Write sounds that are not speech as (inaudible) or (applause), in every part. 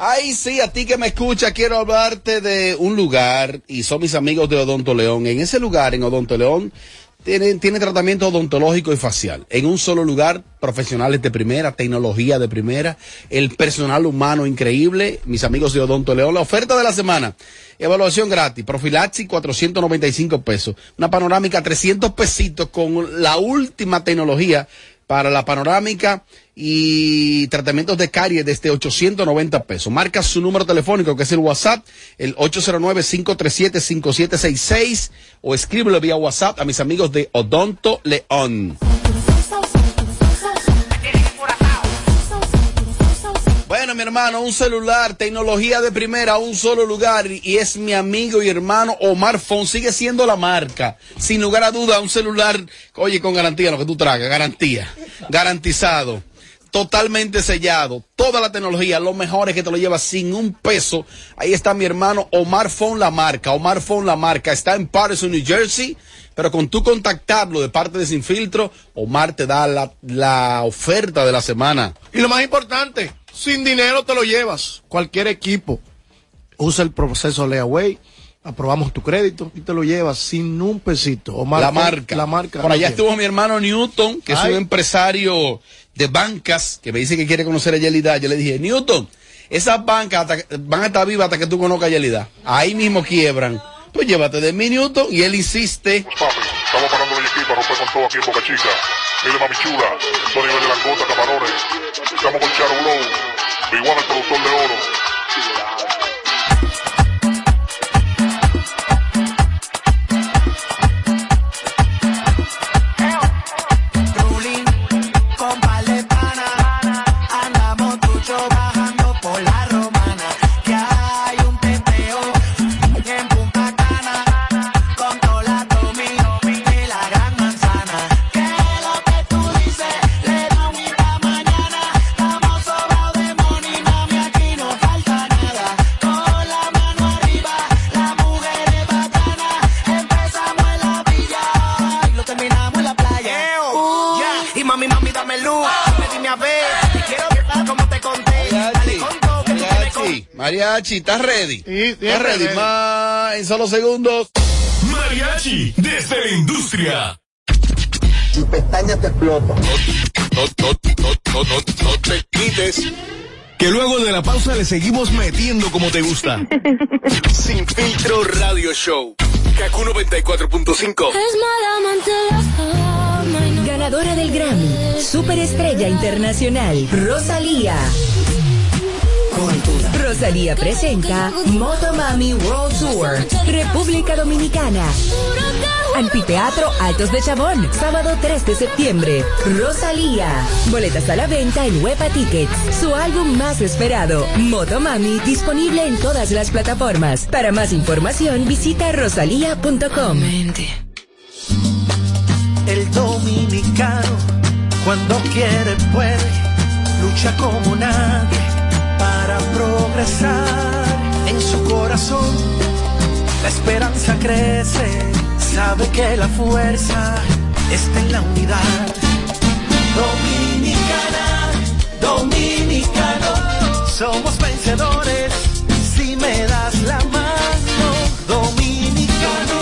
Ay, sí, a ti que me escucha, quiero hablarte de un lugar, y son mis amigos de Odonto León. En ese lugar, en Odonto León, tiene, tiene tratamiento odontológico y facial. En un solo lugar, profesionales de primera, tecnología de primera, el personal humano increíble, mis amigos de Odonto León. La oferta de la semana, evaluación gratis, profilaxis 495 pesos, una panorámica 300 pesitos con la última tecnología para la panorámica y tratamientos de caries desde 890 pesos. Marca su número telefónico que es el WhatsApp, el 809-537-5766 o escríbelo vía WhatsApp a mis amigos de Odonto León. Bueno, mi hermano, un celular, tecnología de primera, un solo lugar, y es mi amigo y hermano Omar Fon, sigue siendo la marca. Sin lugar a duda, un celular, oye, con garantía, lo que tú tragas, garantía, garantizado, totalmente sellado, toda la tecnología, lo mejor es que te lo llevas sin un peso. Ahí está mi hermano Omar Fon, la marca, Omar Fon, la marca, está en Patterson, New Jersey. Pero con tú contactarlo de parte de Sin Filtro, Omar te da la, la oferta de la semana. Y lo más importante, sin dinero te lo llevas. Cualquier equipo. Usa el proceso Leaway, aprobamos tu crédito y te lo llevas sin un pesito. Omar la Fon, marca. La marca. Por allá estuvo mi hermano Newton, que es un empresario de bancas, que me dice que quiere conocer a Yelida. Yo le dije, Newton, esas bancas van a estar vivas hasta que tú conozcas a Yelida. Ahí mismo quiebran. Pues llévate de mi Newton y él insiste. Estamos parando el equipo a romper con todo aquí en Boca Chica. Mire, mami chula, dos niveles de langota, camarones. Estamos con Charo Blow, igual el productor de oro. Mariachi, ¿estás ready? Sí, ¿Estás ready? ready. Ma, en solo segundos. Mariachi desde la industria. Tu pestaña te explota. No, no, no, no, no, no te quites. Que luego de la pausa le seguimos metiendo como te gusta. (laughs) Sin filtro radio show. Kaku 94.5. Ganadora del Grammy, Superestrella Internacional, Rosalía. Rosalía presenta Motomami World Tour, República Dominicana. Anfiteatro Altos de Chabón, sábado 3 de septiembre. Rosalía. Boletas a la venta en Huepa Tickets. Su álbum más esperado, Motomami, disponible en todas las plataformas. Para más información, visita rosalía.com. El dominicano, cuando quiere, puede, lucha como nadie para progresar. En su corazón, la esperanza crece, sabe que la fuerza está en la unidad. Dominicana, dominicano, somos vencedores si me das la mano. Dominicano,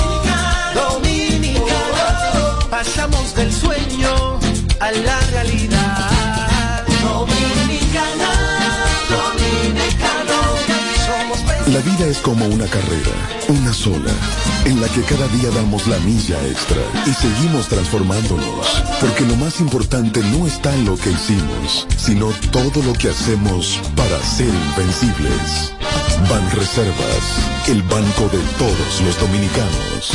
dominicano, pasamos del sueño a la realidad. Vida es como una carrera, una sola, en la que cada día damos la milla extra y seguimos transformándonos, porque lo más importante no está en lo que hicimos, sino todo lo que hacemos para ser invencibles. Ban Reservas, el banco de todos los dominicanos.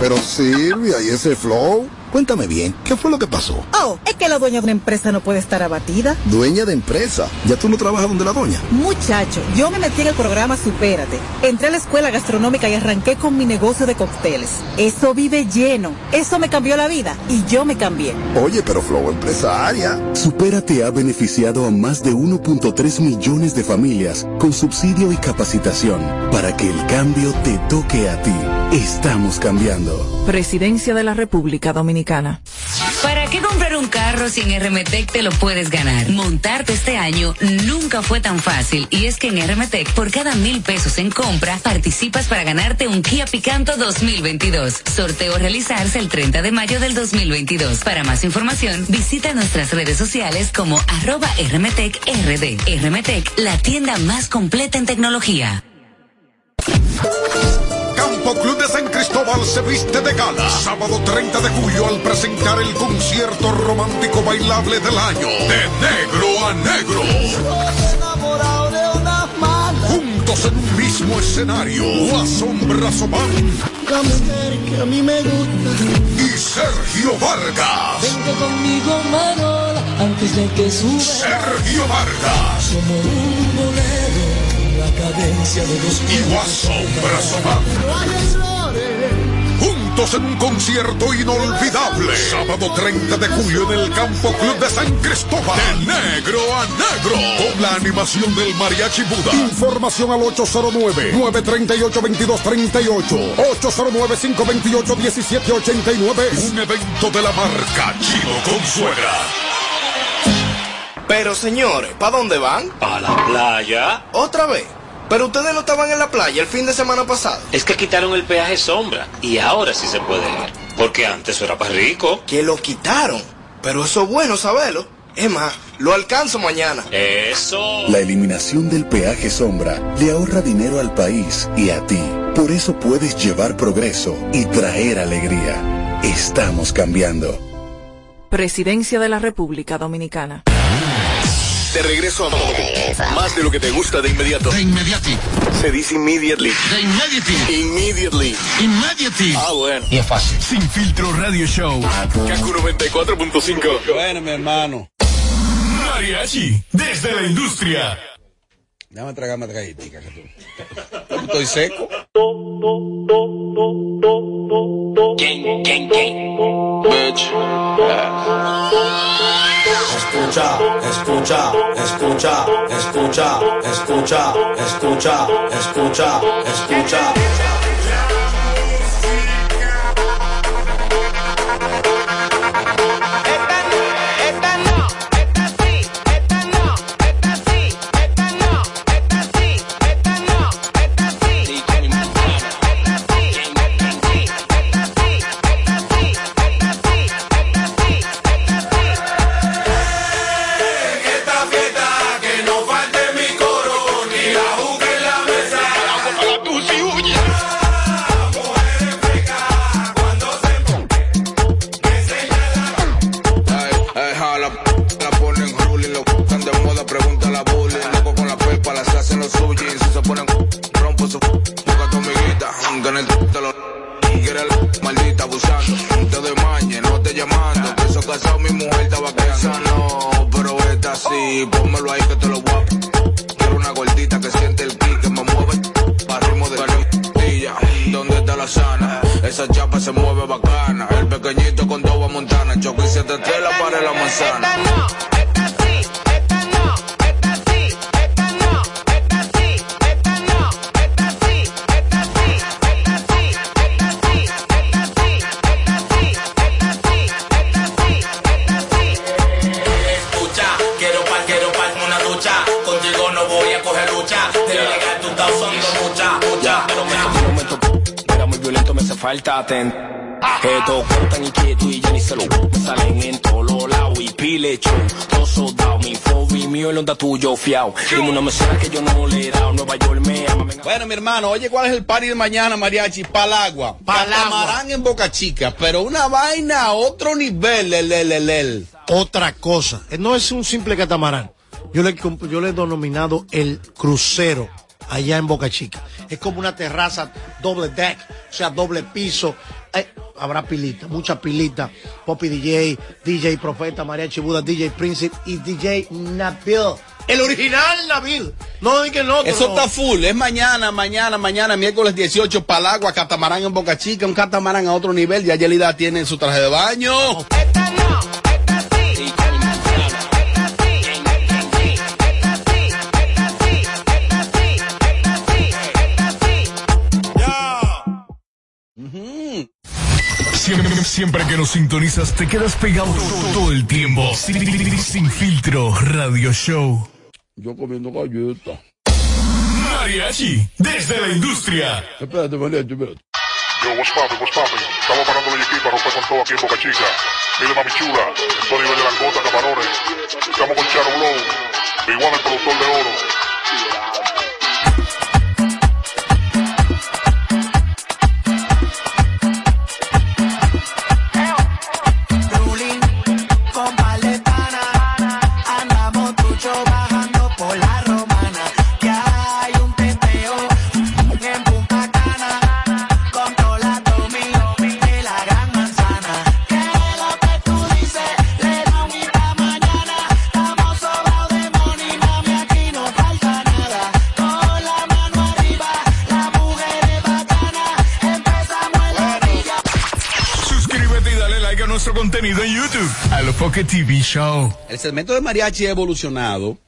Pero Silvia, ¿y ese flow? Cuéntame bien, ¿qué fue lo que pasó? Oh, es que la dueña de una empresa no puede estar abatida. Dueña de empresa. ¿Ya tú no trabajas donde la doña? Muchacho, yo me metí en el programa Supérate. Entré a la escuela gastronómica y arranqué con mi negocio de cócteles. Eso vive lleno. Eso me cambió la vida y yo me cambié. Oye, pero flow empresaria. Supérate ha beneficiado a más de 1.3 millones de familias con subsidio y capacitación para que el cambio te toque a ti. Estamos cambiando. Presidencia de la República Dominicana. ¿Para qué comprar un carro si en RMTEC te lo puedes ganar? Montarte este año nunca fue tan fácil y es que en RMTEC por cada mil pesos en compra participas para ganarte un Kia Picanto 2022. Sorteo realizarse el 30 de mayo del 2022. Para más información visita nuestras redes sociales como arroba RMTEC. RMTEC, la tienda más completa en tecnología. Campo Club de San Cristóbal se viste de gala. Sábado 30 de julio al presentar el concierto romántico bailable del año. De negro a negro. Juntos en un mismo escenario. La sombra Sobán La mujer que a mí me gusta. y Sergio Vargas. Vente conmigo, Marola, antes de que suba. Sergio Vargas. Como un bolero, cadencia de los. Juntos en un concierto inolvidable. Sábado 30 de julio en el Campo Club de San Cristóbal. De negro a negro. Con la animación del Mariachi Buda. Información al 809-938-2238. 809-528-1789. Un evento de la marca Chino Consuegra. Pero señores, ¿para dónde van? A la playa. ¿Otra vez? Pero ustedes no estaban en la playa el fin de semana pasado. Es que quitaron el peaje sombra y ahora sí se puede ir. Porque antes era para rico. Que lo quitaron. Pero eso es bueno saberlo. Es más, lo alcanzo mañana. Eso. La eliminación del peaje sombra le ahorra dinero al país y a ti. Por eso puedes llevar progreso y traer alegría. Estamos cambiando. Presidencia de la República Dominicana. De regreso a más de lo que te gusta de inmediato. De inmediati. Se dice immediately. De immediately. Immediately. Immediately. Ah, bueno. Y es fácil. Sin filtro radio show. Kaku 94.5. Bueno, mi hermano. Mariachi. Desde la industria. Déjame tragarme otra galletita que tú. Estoy seco. Escucha, escucha, escucha, escucha, escucha, escucha, escucha, escucha. Esta hermano, oye, ¿cuál es el party de mañana, mariachi? Palagua. Catamarán en Boca Chica, pero una vaina a otro nivel, el, el, el, el. Otra cosa. Eh, No es un simple catamarán. Yo le, yo le he denominado el crucero allá en Boca Chica. Es como una terraza doble deck, o sea, doble piso. Eh, habrá pilita, mucha pilita. Poppy DJ, DJ Profeta, María Chibuda, DJ Príncipe y DJ Nabil. El original Nabil. No es que no. Eso está full, es mañana, mañana, mañana, miércoles 18, Palagua, catamarán en Boca Chica, un catamarán a otro nivel, ya Yelida tiene su traje de baño. Siempre, siempre que nos sintonizas te quedas pegado todo el tiempo. Sin, sin filtro radio show. Yo comiendo galleta. Mariachi, desde la industria. Espérate, mariachi, espérate. Yo, what's poppin', what's poppin'? Estamos parando la equipa, romper con todo aquí en Boca Chica. Mire, mami chula, todo nivel de langota, camarones. Estamos con Charo Blow, igual el productor de oro. TV Show. El segmento de mariachi ha evolucionado.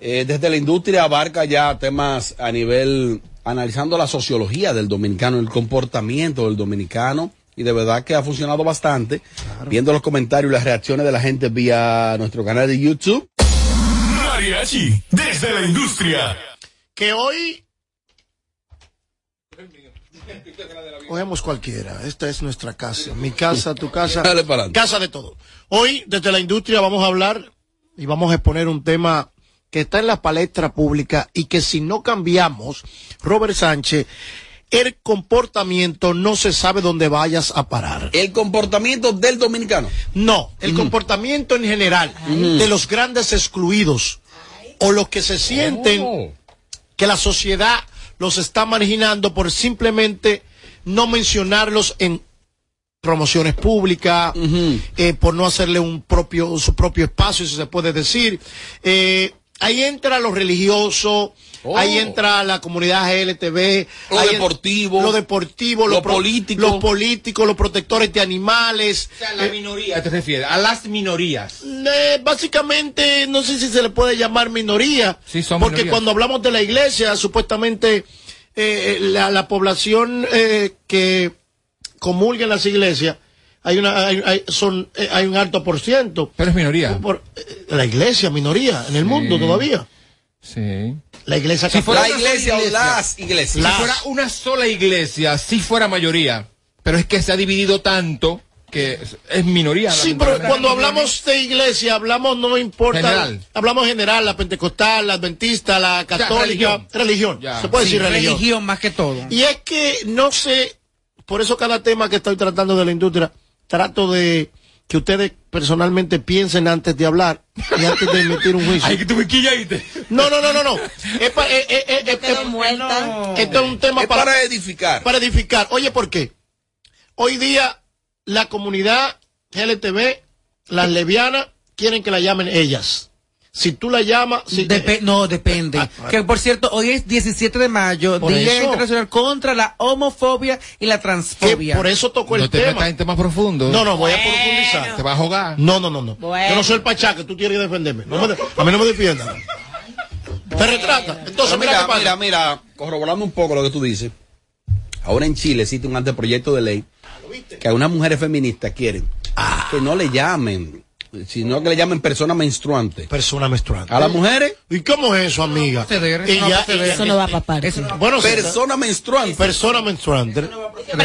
Eh, desde la industria abarca ya temas a nivel, analizando la sociología del dominicano, el comportamiento del dominicano. Y de verdad que ha funcionado bastante. Viendo los comentarios y las reacciones de la gente vía nuestro canal de YouTube. Mariachi, desde la industria. Que hoy cogemos cualquiera. Esta es nuestra casa. Mi casa, tu casa. Dale para adelante. casa de todo. Hoy, desde la industria, vamos a hablar y vamos a exponer un tema que está en la palestra pública y que si no cambiamos, Robert Sánchez, el comportamiento no se sabe dónde vayas a parar. El comportamiento del dominicano. No, el comportamiento en general de los grandes excluidos o los que se sienten Oh. que la sociedad los está marginando por simplemente no mencionarlos en promociones públicas, eh, por no hacerle un propio, su propio espacio, si se puede decir. Eh, ahí entra lo religioso, Oh. ahí entra la comunidad LTV, Lo ahí en- deportivo. lo deportivo, Lo pro- político. los políticos, los protectores de animales. O sea, la minoría, te refieres, a las minorías. Eh, básicamente, no sé si se le puede llamar minoría, Sí, son porque minorías. cuando hablamos de la iglesia, supuestamente eh, la, la población eh, que comulga en las iglesias, hay una, hay, hay- son, eh, hay un alto por ciento. Pero es minoría. Por, eh, la iglesia, minoría, en el mundo todavía. Sí. La iglesia Si fuera La iglesia o las iglesias. Si fuera una sola iglesia, si fuera mayoría. Pero es que se ha dividido tanto que es- minoría. Sí, pero cuando hablamos de iglesia, hablamos, no importa. General. Hablamos general, la pentecostal, la adventista, la católica. religión. religión. Ya. Se puede Sí, decir religión. Religión más que todo. Y es que no sé, por eso cada tema que estoy tratando de la industria, trato de que ustedes personalmente piensen antes de hablar y antes de emitir un juicio. Ay, que tú me quillaste. No, no, no, no, no. Es pa- eh, eh, eh, eh, eh, Esto es un tema Es para edificar. Para edificar. Oye, ¿por qué? Hoy día la comunidad LTV, las lesbianas, quieren que la llamen ellas. Si tú la llamas... Si, Depe- no, depende. que por cierto, hoy es 17 de mayo, Día eso. Internacional contra la homofobia y la que transfobia. por eso tocó el No te tema. metas en temas profundos. No, no, voy a profundizar. Te vas a jugar. No, no, no, no. Bueno. Yo no soy el pachá que tú tienes que defenderme. No me de- a mí no me defiendan. Te retrata. Entonces, Pero mira, mira, mira, mira, corroborando un poco lo que tú dices. Ahora en Chile existe un anteproyecto de ley que a unas mujeres feministas quieren que no le llamen, sino que le llamen persona menstruante. Persona menstruante. A las mujeres, ¿Y cómo es eso, amiga? Ceder, eso Y no a ceder. y- Eso no va pa' parte. Eso- Bueno, persona menstruante. persona menstruante.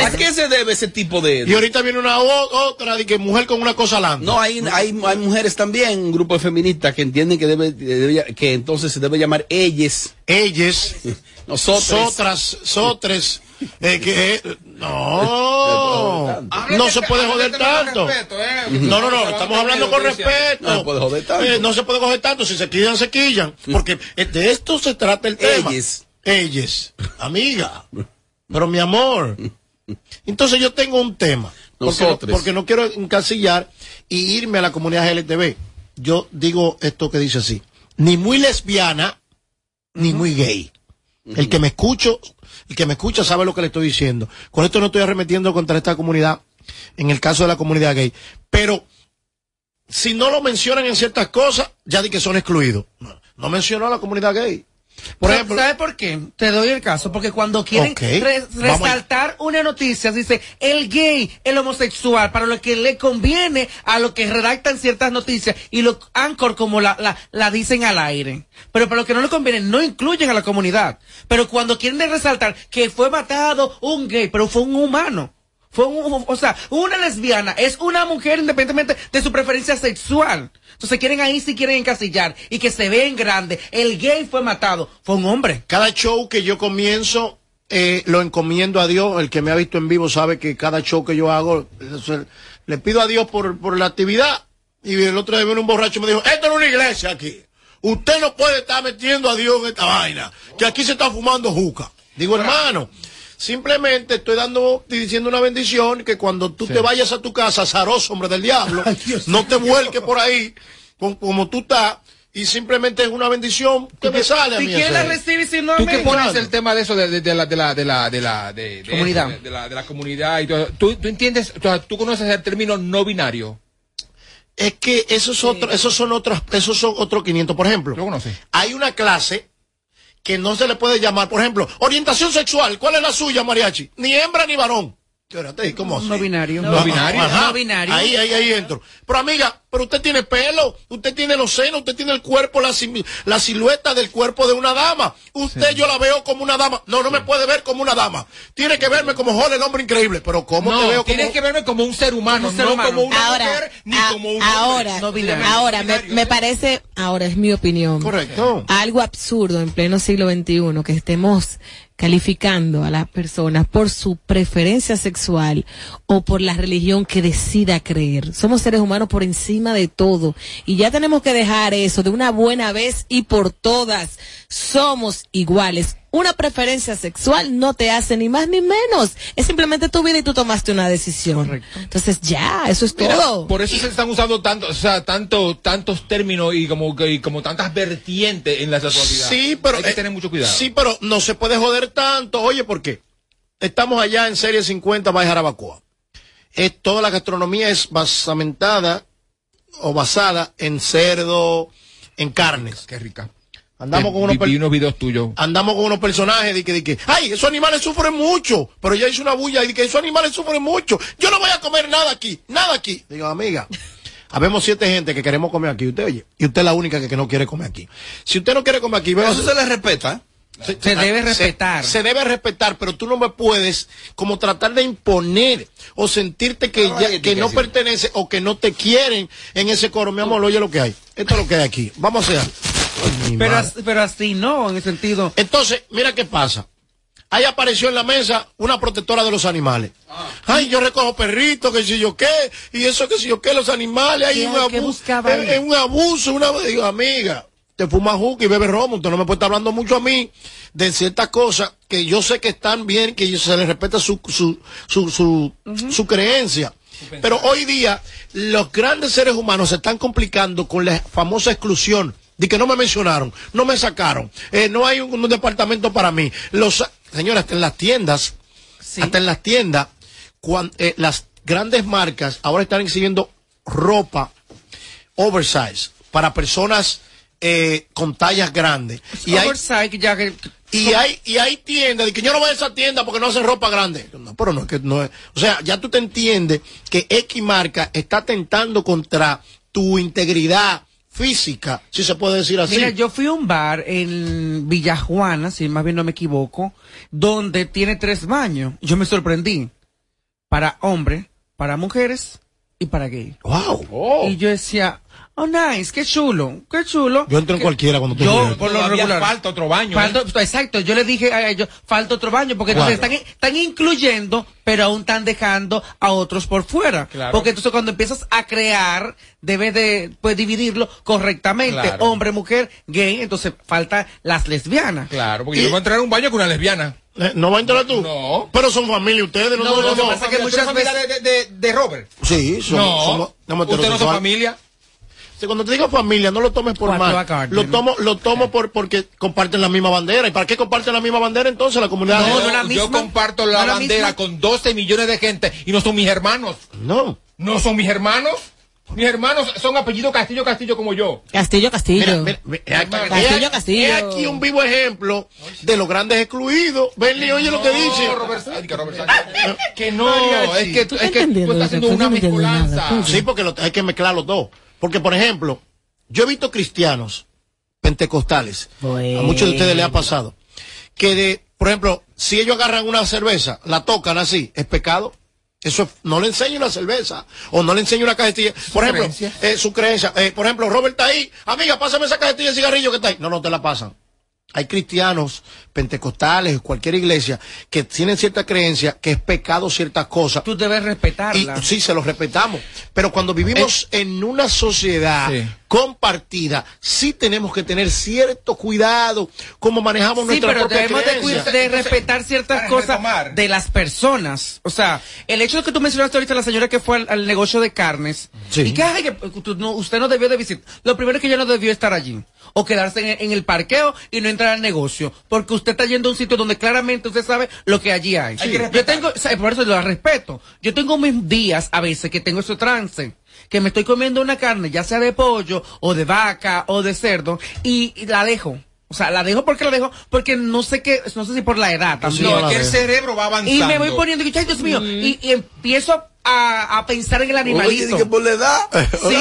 ¿A qué se debe ese tipo de...? Y ahorita viene una o- otra de que mujer con una cosa landa. No, hay, hay, hay mujeres también, un grupo de feministas que entienden que debe, debe- que entonces se debe llamar ellas. Ellas, (laughs) Nosotros. sotras, sotres, eh, que, eh, no, no se puede joder tanto. No, no, no, estamos hablando con respeto. No se puede joder tanto. No se puede joder tanto, si se quillan, se quillan. Porque eh, de esto se trata el tema. Ellas. ellos, amiga, pero mi amor. Entonces yo tengo un tema. Porque porque no quiero encasillar y irme a la comunidad LTV. Yo digo esto que dice así. Ni muy lesbiana, ni muy gay. El que me escucho, el que me escucha sabe lo que le estoy diciendo. Con esto no estoy arremetiendo contra esta comunidad, en el caso de la comunidad gay. Pero si no lo mencionan en ciertas cosas, ya di que son excluidos. No, no mencionó a la comunidad gay. Por ejemplo, ¿Sabes por qué? Te doy el caso. Porque cuando quieren re- resaltar una noticia, dice el gay, el homosexual, para lo que le conviene a lo que redactan ciertas noticias y los anchor como la, la, la dicen al aire. Pero para lo que no le conviene, no incluyen a la comunidad. Pero cuando quieren resaltar que fue matado un gay, pero fue un humano. Fue un, o sea, una lesbiana es una mujer independientemente de su preferencia sexual. Entonces quieren ahí si quieren encasillar y que se ve en grande. El gay fue matado, fue un hombre. cada show que yo comienzo, eh, lo encomiendo a Dios. El que me ha visto en vivo sabe que cada show que yo hago, le pido a Dios por, por la actividad. Y el otro día vino un borracho y me dijo, esto no es una iglesia aquí. Usted no puede estar metiendo a Dios en esta vaina. Que aquí se está fumando juca. Digo, hermano, simplemente estoy dando, diciendo una bendición que cuando tú te vayas a tu casa, zaroso, hombre del diablo, (laughs) no te vuelques por ahí como, como tú estás. Y simplemente es una bendición que me sale a mí. Si quién la hacer. recibe y si no, Tú que pones el tema de eso de, de- de la de la de la de la de, de Comunidad. eso, de, de la, de la comunidad y todo. ¿Tú, tú entiendes, o sea, tú conoces el término no binario. Es que esos otros, esos son otros, esos son otros 500. Por ejemplo, ¿Lo conoces? hay una clase que no se le puede llamar, por ejemplo, orientación sexual. ¿Cuál es la suya, mariachi? Ni hembra ni varón. Espérate, ¿cómo así? No binario. No binario. Ajá. No binario. Ahí, ahí, ahí entro. Pero amiga, pero usted tiene pelo, usted tiene los senos, usted tiene el cuerpo, la, la silueta del cuerpo de una dama. Usted yo la veo como una dama. No, no me puede ver como una dama. Tiene que verme como Jorge, el hombre increíble. Pero ¿cómo no, te veo como... tienes que verme como un ser humano, Como un ser no humano. como una Ahora, mujer ni a- como un ahora, hombre. No binario. ahora me, me parece, ahora es mi opinión, Correcto. algo absurdo en pleno siglo XXI que estemos calificando a las personas por su preferencia sexual o por la religión que decida creer. Somos seres humanos por encima de todo y ya tenemos que dejar eso de una buena vez y por todas. Somos iguales. Una preferencia sexual no te hace ni más ni menos. Es simplemente tu vida y tú tomaste una decisión. Entonces ya, eso es Mira, todo. por eso se están usando tanto, o sea, tanto, tantos términos y como, que- y como tantas vertientes en la sexualidad. Sí, pero. Hay que eh, tener mucho cuidado. Sí, pero no se puede joder tanto. Oye, ¿por qué? Estamos allá en Serie 50 by Jarabacoa. Es, toda la gastronomía es basamentada o basada en cerdo, en carnes. Qué rica. Andamos con unos, vi, per- vi unos videos tuyos. andamos con unos personajes de que, de que, ay, esos animales sufren mucho. Pero ella hizo una bulla y de que esos animales sufren mucho. Yo no voy a comer nada aquí, nada aquí. Digo, amiga, habemos siete gente que queremos comer aquí. Usted oye, y usted es la única que, que no quiere comer aquí. Si usted no quiere comer aquí, veo- Eso se le respeta. se, Se debe respetar. Se, debe respetar, pero tú no me puedes como tratar de imponer o sentirte que, No, ya- que no pertenece o que no te quieren en ese coro. Mi amor, oye lo que hay. Esto es lo que hay aquí. Vamos a hacer. Ay, Pero, madre. as- pero así no, en el sentido. Entonces, mira qué pasa. Ahí apareció en la mesa una protectora de los animales. Ay, yo recojo perritos, que si yo qué, y eso que si yo qué, los animales, hay ¿Qué- un abuso. buscaba Es, ahí? es un abuso, una digo, amiga, te fuma juca y bebe romo, usted no me puede estar hablando mucho a mí de ciertas cosas que yo sé que están bien, que se les respeta su, su, su, su, su creencia. Pero hoy día, los grandes seres humanos se están complicando con la famosa exclusión. De que no me mencionaron, no me sacaron, eh, no hay un, un departamento para mí. Los, señores, hasta en las tiendas, hasta en las tiendas, eh, las grandes marcas ahora están exhibiendo ropa oversize para personas eh, con tallas grandes. Y hay, Oversight, ya que- y hay, y hay tiendas de que yo no voy a esa tienda porque no hacen ropa grande. No, pero no es que no es. O sea, ya tú te entiendes que X marca está tentando contra tu integridad física, si se puede decir así. Mira, yo fui a un bar en Villajuana, si más bien no me equivoco, donde tiene tres baños. Yo me sorprendí. Para hombres, para mujeres y para gay. Wow. Y yo decía, Oh, nice, qué chulo, qué chulo. Yo entro en cualquiera cuando tú Yo, llegas. por lo regular. falta otro baño, Falta- ¿eh? Exacto, yo le dije a ellos, falta otro baño, porque entonces Claro. están, están incluyendo, pero aún están dejando a otros por fuera. Claro. Porque entonces cuando empiezas a crear, debes de pues, dividirlo correctamente. Claro. Hombre, mujer, gay, entonces falta las lesbianas. Claro, porque yo voy a entrar a un baño con una lesbiana. Eh, ¿No va a entrar tú? No. Pero son familia ustedes, No, nosotros lo que no. pasa que ¿Tú muchas familia veces- de, de, de Robert? Sí, somos, no, somos- somos usted no es heterosexuales. Sí, Cuando te digo familia, no lo tomes por mal. Lo tomo, lo tomo por porque comparten la misma bandera. ¿Y para qué comparten la misma bandera entonces la comunidad? No, no la yo misma. comparto la ¿No la bandera misma? con 12 millones de gente y no son mis hermanos. No. No son mis hermanos. Mis hermanos son apellido Castillo Castillo como yo. Castillo, Castillo. Mira, mira, mira, aquí- Castillo, Castillo. he aquí un vivo ejemplo de los grandes excluidos. Benny, oye lo que dice. Robert Sánchez, que Robert Sánchez. que no, es que tú, ¿Tú es que tú estás haciendo una Yo mezcolanza. Sí, porque lo- hay que mezclar los dos. Porque, por ejemplo, yo he visto cristianos pentecostales, a muchos de ustedes les ha pasado, que de, por ejemplo, si ellos agarran una cerveza, la tocan así, es pecado. Eso es- no le enseño una cerveza o no le enseño una cajetilla. Por ejemplo, creencia. eh, su creencia. Eh, por ejemplo, Robert está ahí. Amiga, pásame esa cajetilla de cigarrillo que está ahí. No, no te la pasan. Hay cristianos, pentecostales, cualquier iglesia, que tienen cierta creencia que es pecado ciertas cosas. Tú debes Y respetarla. sí, se los respetamos. Pero cuando vivimos en una sociedad Sí. compartida, sí tenemos que tener cierto cuidado como manejamos Sí, nuestra pero propia debemos de, creencia. de respetar ciertas cosas retomar. de las personas. O sea, el hecho de que tú mencionaste ahorita a la señora que fue al, al negocio de carnes Sí. y que, ay, que tú no- usted no debió de visitar. Lo primero es que ella no debió estar allí o quedarse en, en el parqueo y no entrar al negocio porque usted está yendo a un sitio donde claramente usted sabe lo que allí hay. Hay que Yo tengo, o sea, por eso lo respeto. Yo tengo mis días a veces que tengo ese trance. Que me estoy comiendo una carne, ya sea de pollo, o de vaca, o de cerdo, y, y la dejo. O sea, la dejo porque la dejo, porque no sé qué, no sé si por la edad también. no la que el cerebro va avanzando. Y me voy poniendo, y, ay, Dios mío, y, y empiezo a, a pensar en el animalito. que por la edad. Sí,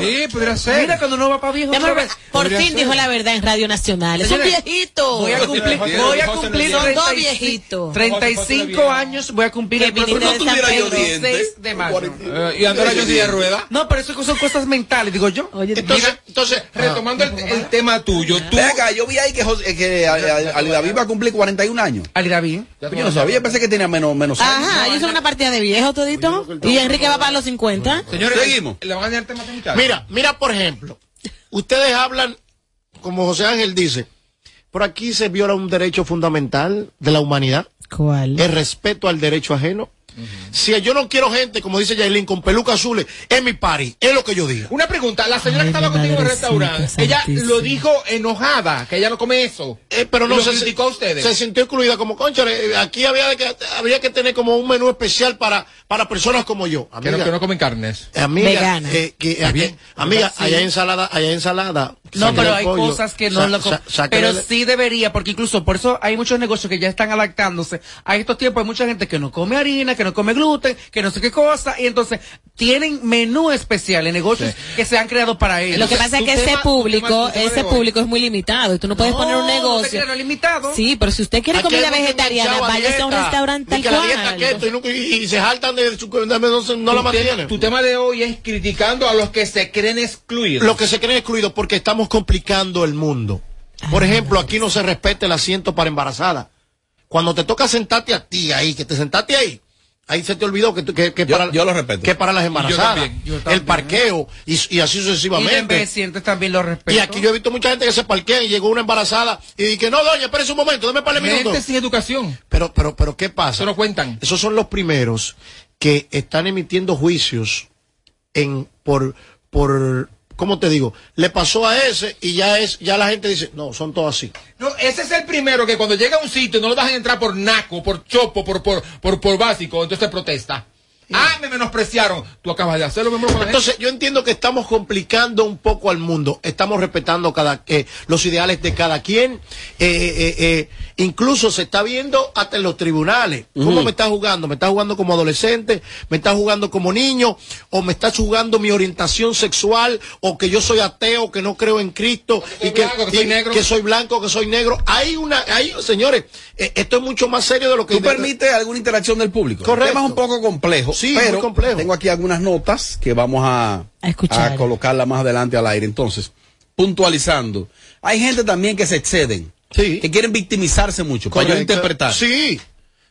Sí, podría ser. Mira, cuando uno va para viejo. Déjame. Por fin ser. dijo la verdad en Radio Nacional. Es un viejito. Voy a cumplir, José- voy a cumplir. Son dos 35 viejitos. 35 años, voy a cumplir el próximo viniste de San tuviera yo Pedro. dientes. 6 de mayo. Eh, y andar yo de rueda. No, pero eso son cosas mentales, digo yo. Oye, Entonces, entonces, Retomando el, el tema tuyo, tú. Yo vi ahí que, José- que Ali David va a cumplir 41 años. Ali David. Yo no sabía, pensé que tenía menos, menos años. Ajá, ellos son una partida de viejos todito. Y Enrique va para los 50. Señores, Seguimos. ¿Le van a dar mira, mira por ejemplo, ustedes hablan, como José Ángel dice, por aquí se viola un derecho fundamental de la humanidad, ¿Cuál? el respeto al derecho ajeno. Si yo no quiero gente, como dice Yailin, con peluca azules, es mi party, es lo que yo digo. Una pregunta, la señora Ay, que estaba contigo en el restaurante, ella lo dijo enojada, que ella no come eso. Eh, pero no lo se, criticó a ustedes. se sintió excluida como concha. Aquí había que, habría que tener como un menú especial para, para personas como yo. que, Amiga, no, que no comen carnes. amiga, eh, que, Está bien. eh, amiga, Sí. allá hay ensalada, allá hay ensalada. No, pero hay pollo, cosas que no lo Pero sí debería, porque incluso por eso hay muchos negocios que ya están adaptándose. A estos tiempos hay mucha gente que no come harina, que no come gluten, que no sé qué cosa, y entonces tienen menú especial en negocios que se han creado para ellos. Lo que pasa es que ese público, ese público es muy limitado y tú no puedes No, poner un negocio. no es limitado. Sí, pero si usted quiere comida vegetariana, váyase a un restaurante tal cual. y, nunca- y- y se jaltan de su no, no- no la tu, tema, mantienen. tu tema de hoy es criticando a los que se creen excluidos. Los que se creen excluidos porque estamos complicando el mundo. Por ejemplo, aquí no se respeta el asiento para embarazada. Cuando te toca sentarte a ti ahí, que te sentaste ahí, ahí se te olvidó que, tú- que, que Yo- para, yo lo respeto. que para las embarazadas, también, yo también. el parqueo y, y así Y en sucesivamente. sientes también los respeto. Y aquí yo he visto mucha gente que se parquea y llegó una embarazada y dice, no, doña, espérese un momento, déme para el minuto. Gente sin educación. Pero, pero, pero, ¿qué pasa? Eso no cuentan. Esos son los primeros que están emitiendo juicios en por por ¿cómo te digo? Le pasó a ese y ya es ya la gente dice, "No, son todos así." No, ese es el primero que cuando llega a un sitio no lo dejan entrar por naco, por chopo, por, por, por, por básico, entonces protesta. Ah, me menospreciaron. Tú acabas de hacerlo mismo con la gente. Entonces, yo entiendo que estamos complicando un poco al mundo. Estamos respetando cada, eh, los ideales de cada quien. Eh, eh, eh, incluso se está viendo hasta en los tribunales. ¿Cómo me estás jugando? ¿Me estás jugando como adolescente? ¿Me estás jugando como niño? ¿O me estás jugando mi orientación sexual? ¿O que yo soy ateo, que no creo en Cristo? y que, blanco, que soy y negro. que soy blanco, que soy negro. Hay una, hay, señores, eh, esto es mucho más serio de lo que... ¿Tú permites alguna interacción del público? Correcto. El tema es un poco complejo. Sí, pero muy complejo. tengo aquí algunas notas que vamos a, A escuchar. a colocarla más adelante al aire. Entonces, puntualizando, hay gente también que se exceden, que quieren victimizarse mucho, para yo interpretar. Sí,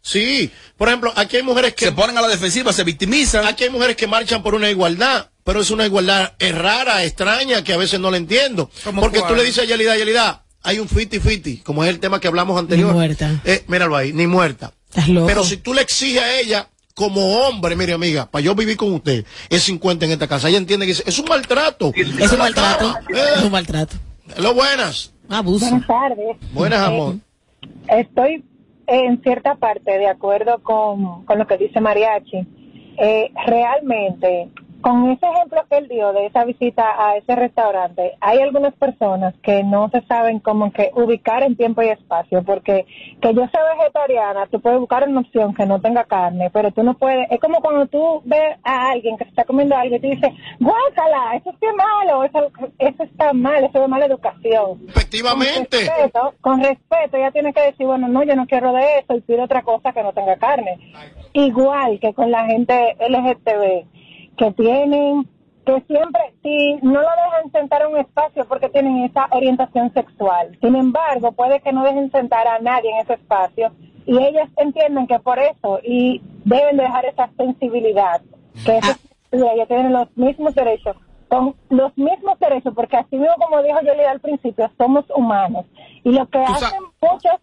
sí. Por ejemplo, aquí hay mujeres que... Se ponen a la defensiva, se victimizan. Aquí hay mujeres que marchan por una igualdad, pero es una igualdad es rara, extraña, que a veces no la entiendo. ¿Cómo Porque cuál? tú le dices a Yelida, Yelida, hay un fiti-fiti, como es el tema que hablamos anterior. muerta. Eh, míralo ahí, ni muerta. Estás loco. Pero si tú le exiges a ella, como hombre, mire amiga, para yo vivir con usted, es 50 en esta casa. Ella entiende que es, es un maltrato. Es un maltrato. Es un maltrato. Lo buenas. Abuso. Buenas tardes. Buenas, Eh, amor. Estoy en cierta parte de acuerdo con, con lo que dice Mariachi. Eh, realmente, con ese ejemplo que él dio de esa visita a ese restaurante, hay algunas personas que no se saben como que ubicar en tiempo y espacio, porque que yo sea vegetariana, tú puedes buscar una opción que no tenga carne, pero tú no puedes, es como cuando tú ves a alguien que se está comiendo algo y tú dices, guácala, eso es malo, eso, eso está mal, eso es mala educación. Efectivamente. Con respeto, con respeto, ella tiene que decir, bueno, no, yo no quiero de eso y pido otra cosa que no tenga carne. Igual que con la gente LGTB, que tienen, que siempre, si no lo dejan sentar en un espacio porque tienen esa orientación sexual. Sin embargo, puede que no dejen sentar a nadie en ese espacio y ellas entienden que por eso y deben de dejar esa sensibilidad, que ellas tienen los mismos derechos con los mismos derechos, porque así mismo como dijo Yolida al principio, somos humanos. Y lo que hacen muchos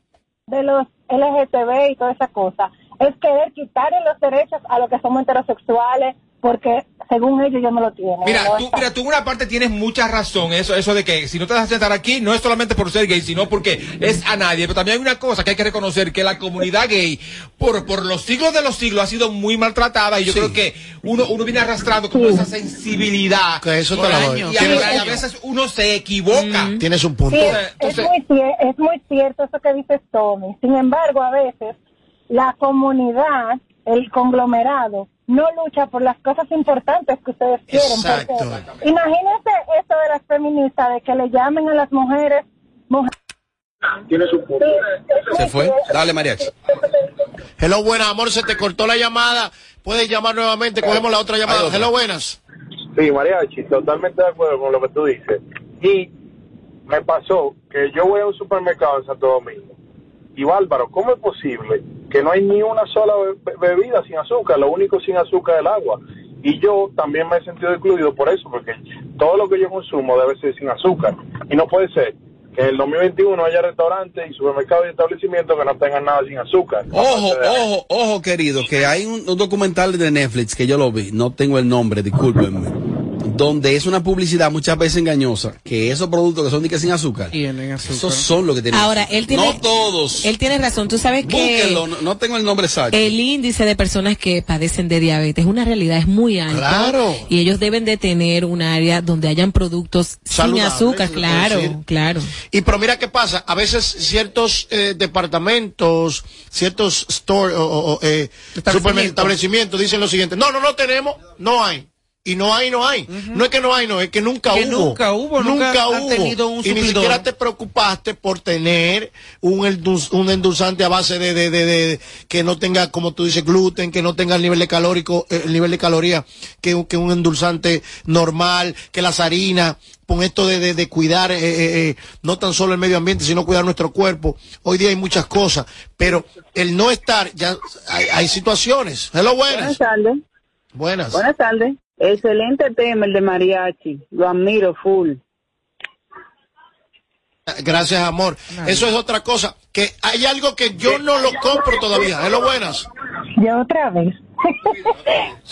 de los LGTB y toda esa cosa es querer quitarle los derechos a los que somos heterosexuales, porque según ellos ellos no lo tienen. Mira, No tú, está- mira, tú en una parte tienes mucha razón, eso, eso de que si no te vas a sentar aquí, no es solamente por ser gay, sino porque es a nadie. Pero también hay una cosa que hay que reconocer, que la comunidad gay, por, por los siglos de los siglos, ha sido muy maltratada y yo creo que uno, uno viene arrastrando como esa sensibilidad. Que eso te la doy. y a, Tienes- y a veces uno se equivoca. Tienes un punto. Sí, es, es muy, cier- es muy cierto eso que dices, Tommy. Sin embargo, a veces la comunidad, el conglomerado, no lucha por las cosas importantes que ustedes quieren. Exacto. Porque imagínense esto de las feministas, de que le llamen a las mujeres... mujeres. Tiene su punto. Se fue. Dale, mariachi. Hello, buenas, amor, se te cortó la llamada. Puedes llamar nuevamente, cogemos la otra llamada. Hello, buenas. Sí, Mariachi, totalmente de acuerdo con lo que tú dices. Y me pasó que yo voy a un supermercado en Santo Domingo. Y Bárbaro, ¿cómo es posible que no hay ni una sola be- bebida sin azúcar? Lo único sin azúcar es el agua. Y yo también me he sentido incluido por eso, porque todo lo que yo consumo debe ser sin azúcar. Y no puede ser que en el 2021 haya restaurantes y supermercados y establecimientos que no tengan nada sin azúcar. Ojo, ojo, ojo, querido, que hay un, un documental de Netflix que yo lo vi, no tengo el nombre, discúlpenme, donde es una publicidad muchas veces engañosa, que esos productos que son de que sin azúcar, esos son los que tienen Ahora, azúcar. él tiene, No todos. él tiene razón. Tú sabes que Búsquenlo, no, no tengo el nombre exacto. el índice de personas que padecen de diabetes, una realidad es muy alto. Claro. Y ellos deben de tener un área donde hayan productos sin azúcar, claro, claro. Y pero mira qué pasa, a veces ciertos eh, departamentos, ciertos store o, o, eh, supermer- establecimientos dicen lo siguiente, no, no, no tenemos, no hay. Y no hay, no hay. No es que no hay, no, es que nunca Que hubo. nunca hubo, nunca hubo. tenido un y ni siquiera te preocupaste por tener un, endulz- un endulzante a base de, de, de, de- que no tenga, como tú dices, gluten, que no tenga el nivel de calórico, eh, el nivel de caloría que, un- que un endulzante normal, que las harinas, con esto de, de, de cuidar eh, eh, eh, no tan solo el medio ambiente, sino cuidar nuestro cuerpo. Hoy día hay muchas cosas, pero el no estar, ya hay, hay situaciones. Hello, buenas. Buenas tardes. Buenas. Buenas tardes. Excelente tema el de mariachi. Lo admiro full. Gracias, amor. Eso es otra cosa. Que hay algo que yo no lo compro todavía. Hello, buenas. Yo otra vez. (laughs)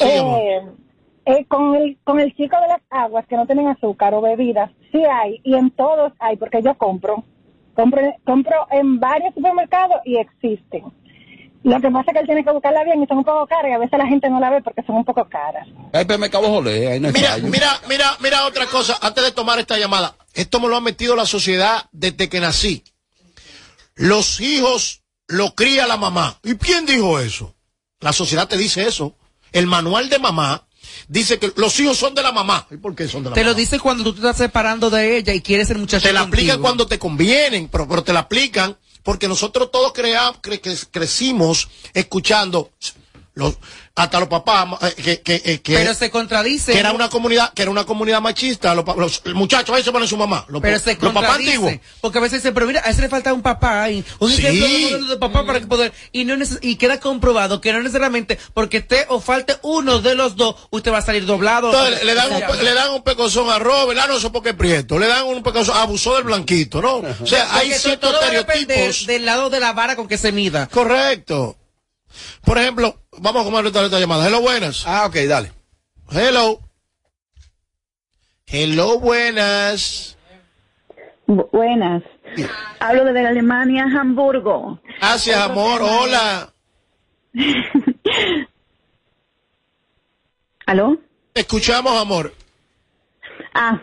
Eh, eh, con el con el chico de las aguas que no tienen azúcar o bebidas, sí hay, y en todos hay, porque yo compro. Compro, compro en varios supermercados y existen. Lo que pasa es que él tiene que buscarla bien y son un poco caras y a veces la gente no la ve porque son un poco caras. Hay mercado Jolé, ahí no Mira, fallo. mira, mira, mira otra cosa. Antes de tomar esta llamada, esto me lo ha metido la sociedad desde que nací. Los hijos lo cría la mamá. ¿Y quién dijo eso? La sociedad te dice eso. El manual de mamá dice que los hijos son de la mamá. ¿Y por qué son de la Te mamá? lo dice cuando tú te estás separando de ella y quieres ser muchacho te la aplican contigo. cuando te convienen, pero, pero te la aplican porque nosotros todos crea- cre- cre- crecimos escuchando los, hasta los papás eh, que, que, eh, que- Pero se contradice. que era una comunidad, que era una comunidad machista, los, los muchachos ahí se ponen su mamá, los, Pero se los papás antiguos. Porque a veces dicen, pero mira, a ese le falta un papá ahí. Un Sí. ejemplo de papá para que poder. Y, no y queda comprobado que no necesariamente porque esté o falte uno de los dos, usted va a salir doblado. Entonces, le dan, un, le dan un pecozón a Robert, ah, no, eso porque es prieto. Le dan un pecozón, abusó del blanquito, ¿no? O sea, hay ciertos estereotipos. del lado de la vara con que se mida. Correcto. Por ejemplo, vamos a comer esta, esta llamada. Hello, buenas. Ah, ok, dale. Hello. Hello, buenas. Bu- buenas. Hablo desde Alemania, Hamburgo. Gracias, amor. Hola. (laughs) ¿Aló? Escuchamos, amor. Ah,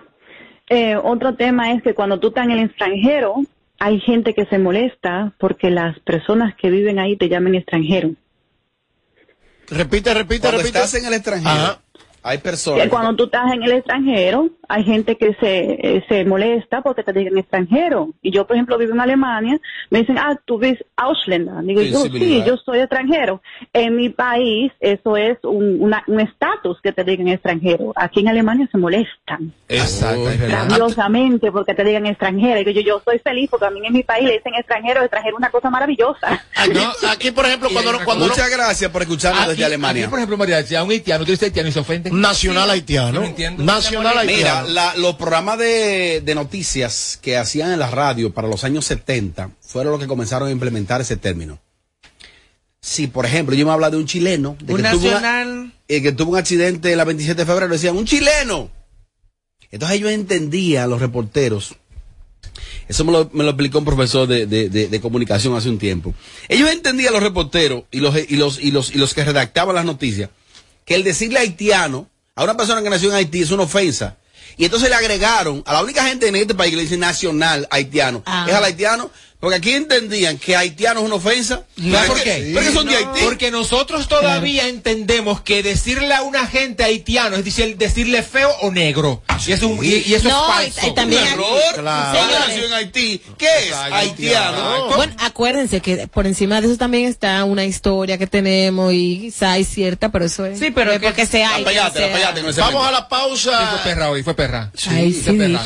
eh, otro tema es que cuando tú estás en el extranjero, hay gente que se molesta porque las personas que viven ahí te llaman extranjero. Repite, repite, Cuando repite. estás en el extranjero, Ajá. Hay personas. Que cuando tú estás en el extranjero, hay gente que se, eh, se molesta porque te digan extranjero. Y yo, por ejemplo, vivo en Alemania, me dicen, ah, tú ves Ausländer. Digo, yo sí, yo soy extranjero. En mi país, eso es un una- un estatus que te digan extranjero. Aquí en Alemania se molestan. Exacto. Grandiosamente porque te digan extranjero. Y yo, yo soy feliz porque a mí en mi país le dicen extranjero, extranjero es una cosa maravillosa. Aquí, aquí, por ejemplo, cuando, no- cuando no- Muchas gracias por escucharnos Aquí- desde Alemania. aquí, por ejemplo, María, si a un haitiano, tú dices haitiano y se ofende. Nacional haitiano. No Mira, la- los programas de, de noticias que hacían en la radio para los años 70 fueron los que comenzaron a implementar ese término. Si, por ejemplo, yo me habla de un chileno de Un que, tuvo una- nacional. eh, que tuvo un accidente la 27 de febrero, decían, un chileno. Entonces ellos entendían, los reporteros, eso me lo, me lo explicó un profesor de, de- de- de comunicación hace un tiempo. Ellos entendían, los reporteros y los, y, los, y, los, y los que redactaban las noticias, que el decirle haitiano a una persona que nació en Haití es una ofensa. Y entonces le agregaron a la única gente en este país que le dice nacional haitiano, Ah. es al haitiano, porque aquí entendían que haitiano es una ofensa. ¿Sabes Pero por es qué? pero es que son de Haití. Porque nosotros todavía entendemos que decirle a una gente haitiano es decir, decirle feo o negro. Y eso, es un- y, y eso No, es falso. y- y también un error. Claro. Nació en Haití, ¿qué es haitiano? Bueno, acuérdense que por encima de eso también está una historia que tenemos y quizá hay cierta, pero eso es. Sí, pero no es que- porque hay no es Vamos a la Sí, pausa. fue perra hoy, fue perra. Ay, Fue sí. perra.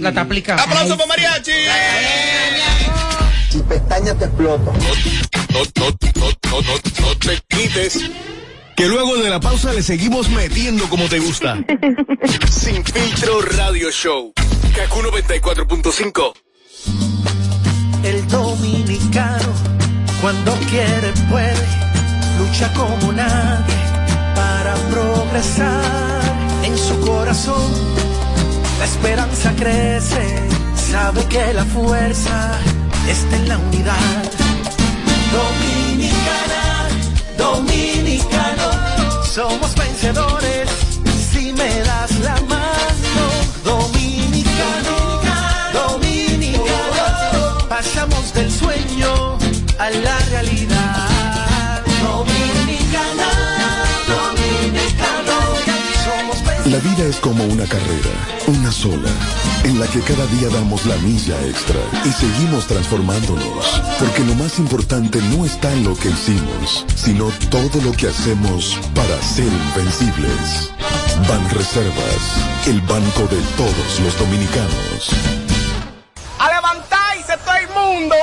La está aplicando. ¡Aplauso para mariachi! Si pestaña te exploto. No, no, no, no, no, no te quites. Que luego de la pausa le seguimos metiendo como te gusta. (laughs) Sin filtro radio show. Kaku 94.5. El dominicano, cuando quiere, puede, lucha como nadie para progresar. En su corazón, la esperanza crece, sabe que la fuerza está en la unidad. Dominicana, dominicano, somos vencedores si me das la mano. Dominicano, dominicano, pasamos del sueño a la realidad. Dominicana, dominicano, somos La vida es como una carrera, una sola, en la que cada día damos la milla extra y seguimos transformándonos, porque lo más importante no está en lo que hicimos, sino todo lo que hacemos para ser invencibles. Ban Reservas, el banco de todos los dominicanos. ¡A levantarse todo el mundo!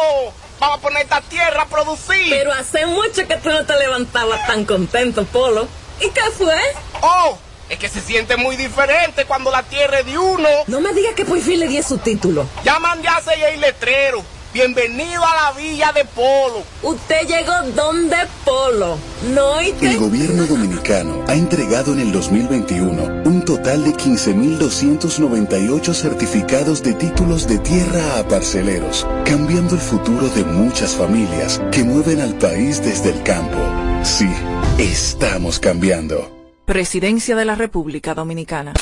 Vamos a poner esta tierra a producir. Pero hace mucho que tú no te levantabas tan contento, Polo. ¿Y qué fue? ¡Oh! Es que se siente muy diferente cuando la tierra es de uno. No me digas que por fin le di su título. Ya mandé a hacer el letrero. Bienvenido a la villa de Polo. Usted llegó donde Polo. No y El gobierno dominicano ha entregado en el 2021 un total de 15.298 certificados de títulos de tierra a parceleros, cambiando el futuro de muchas familias que mueven al país desde el campo. Sí, estamos cambiando. Presidencia de la República Dominicana.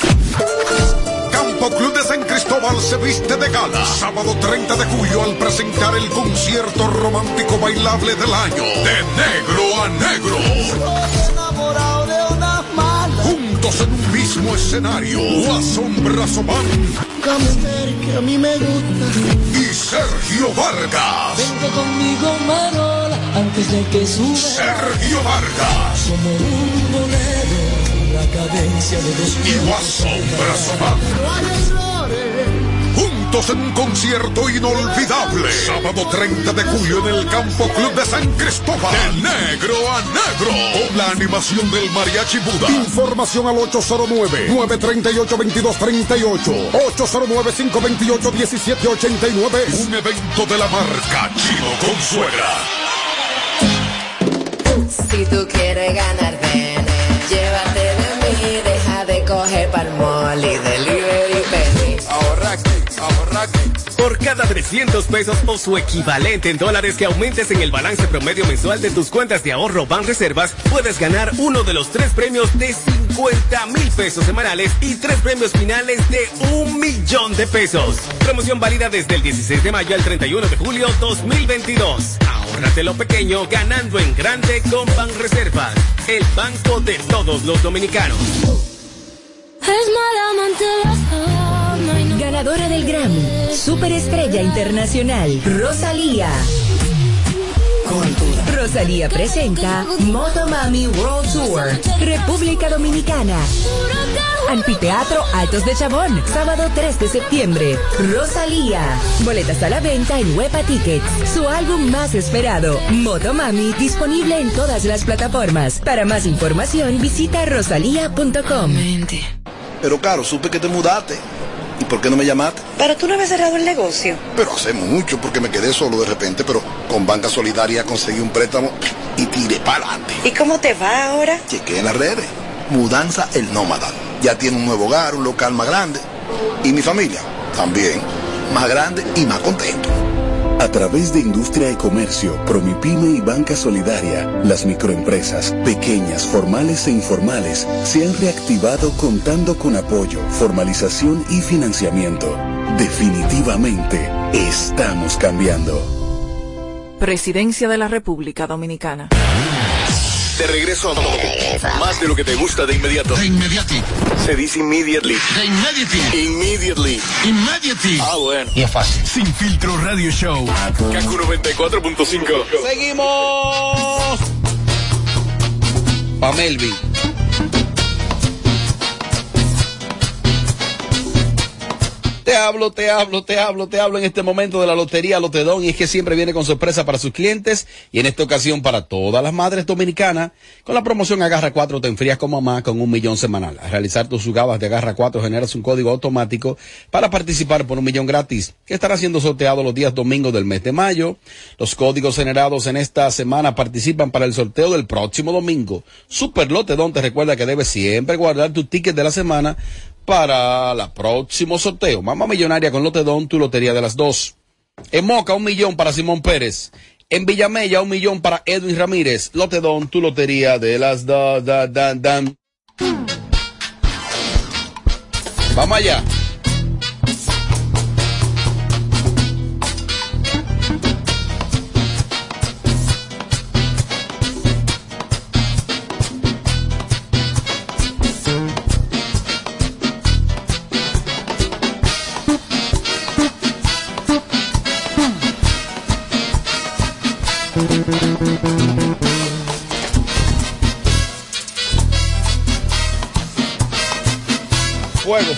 Campo Club de San Cristóbal se viste de gala. Sábado 30 de julio al presentar el concierto romántico bailable del año. De negro a negro. enamorado de una mala. Juntos en un mismo escenario. Déjame ver que a mí me gusta. y Sergio Vargas. Vente conmigo, Marola, aunque desde que sube. Sergio Vargas. Como un bolero, cadencia de dos Y Guasón Juntos en un concierto inolvidable. Sábado 30 de julio en el Campo Club de San Cristóbal. De negro a negro. Con la animación del Mariachi Buda. Información al 809-938-2238. 809-528-1789. Un evento de la marca Chino Consuegra. Si tú quieres ganar, ven, coger palmol y delivery, baby. Ahorra aquí, ahorra. Por cada 300 pesos o su equivalente en dólares que aumentes en el balance promedio mensual de tus cuentas de ahorro Ban Reservas, puedes ganar uno de los tres premios de 50 mil pesos semanales y tres premios finales de un millón de pesos. Promoción válida desde el 16 de mayo al 31 de julio 2022. Ahórrate lo pequeño ganando en grande con Ban Reservas, el banco de todos los dominicanos. Ganadora del Grammy, Superestrella Internacional, Rosalía. Rosalía presenta Motomami World Tour, República Dominicana. Anfiteatro Altos de Chabón, sábado 3 de septiembre. Rosalía. Boletas a la venta en Huepa Tickets. Su álbum más esperado, Motomami, disponible en todas las plataformas. Para más información, visita rosalía.com. Pero claro, supe que te mudaste. ¿Y por qué no me llamaste? Pero tú no habías cerrado el negocio. Pero hace mucho, porque me quedé solo de repente, pero con Banca Solidaria conseguí un préstamo y tiré para adelante. ¿Y cómo te va ahora? Chequé en las redes. Mudanza el Nómada. Ya tiene un nuevo hogar, un local más grande. Y mi familia también. Más grande y más contento. A través de Industria y Comercio, Promipyme y Banca Solidaria, las microempresas, pequeñas, formales e informales, se han reactivado contando con apoyo, formalización y financiamiento. Definitivamente, estamos cambiando. Presidencia de la República Dominicana. De regreso a todo. Más de lo que te gusta de inmediato. De inmediati. Se dice immediately. De immediati. Immediately. Immediati. Ah, bueno. Y es fácil. Sin filtro radio show. Kaku 94.5. Seguimos. Pa' Te hablo, te hablo, te hablo, te hablo en este momento de la Lotería Lotedón y es que siempre viene con sorpresa para sus clientes y en esta ocasión para todas las madres dominicanas con la promoción Agarra 4 te enfrías con mamá con un millón semanal. Al realizar tus jugadas de Agarra 4 generas un código automático para participar por un millón gratis que estará siendo sorteado los días domingos del mes de mayo. Los códigos generados en esta semana participan para el sorteo del próximo domingo. Super Lotedón te recuerda que debes siempre guardar tu ticket de la semana para el próximo sorteo. Mamá Millonaria con Lotedón, tu lotería de las dos. En Moca, un millón para Simón Pérez. En Villamella, un millón para Edwin Ramírez. Lotedón, tu lotería de las dos. Da, da, dan. Vamos allá.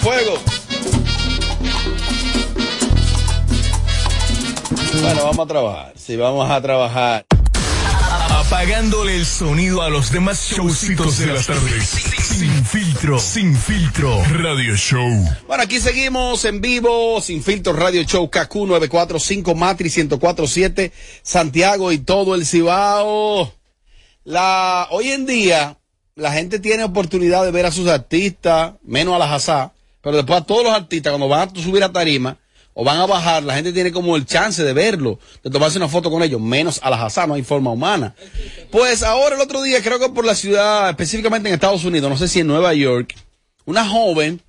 Fuego. Bueno, vamos a trabajar. Sí, vamos a trabajar. Apagándole el sonido a los demás showcitos de las tardes. Sin filtro, sin filtro, radio show. Bueno, aquí seguimos en vivo, sin filtro Radio Show KQ 945 Matri 1047 Santiago y todo el Cibao. La, hoy en día, la gente tiene oportunidad de ver a sus artistas, menos a la Hazá, pero después a todos los artistas, cuando van a subir a tarima o van a bajar, la gente tiene como el chance de verlo, de tomarse una foto con ellos, menos a la Hazá, no hay forma humana. Pues ahora el otro día, creo que por la ciudad, específicamente en Estados Unidos, no sé si en Nueva York, una joven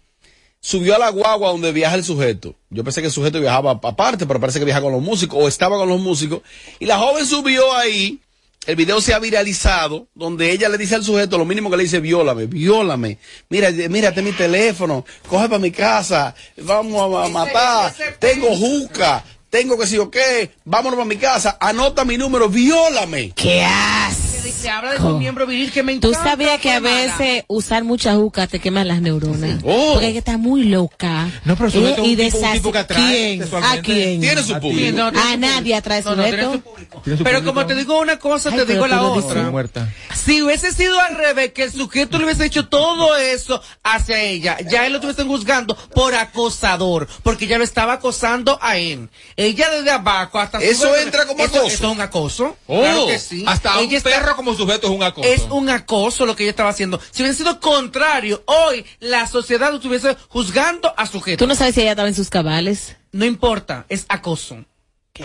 subió a la guagua donde viaja el sujeto. Yo pensé que el sujeto viajaba aparte, pero parece que viaja con los músicos, o estaba con los músicos, y la joven subió ahí, el video se ha viralizado, donde ella le dice al sujeto lo mínimo que le dice, viólame, viólame. Mira, mírate mi teléfono, coge para mi casa, vamos a, a matar, tengo juca, tengo que si o qué, vámonos a mi casa, anota mi número, viólame. ¿Qué haces? Se habla de su miembro viril que me Tú encanta. sabías que a veces usar mucha juca te quema las neuronas. Oh. Porque que estar muy loca. No, pero es un y tipo- un tipo que atrae ¿Quién? sexualmente. ¿A quién? Tiene su ¿A público. No, a su nadie atrae No, no, tiene sujeto. su Pero como te digo una cosa, te digo la tú otra. Muerta. Si hubiese sido al revés, que el sujeto le hubiese hecho todo eso hacia ella, ya él lo estuviesen juzgando por acosador, porque ya lo estaba acosando a él. Ella desde abajo hasta Eso entra como acoso. Eso es un acoso. Oh, claro que sí. Hasta Ella un perro como sujeto es un acoso. Es un acoso lo que ella estaba haciendo. Si hubiese sido contrario, hoy la sociedad lo estuviese juzgando a sujeto. Tú no sabes si ella estaba en sus cabales. No importa, es acoso.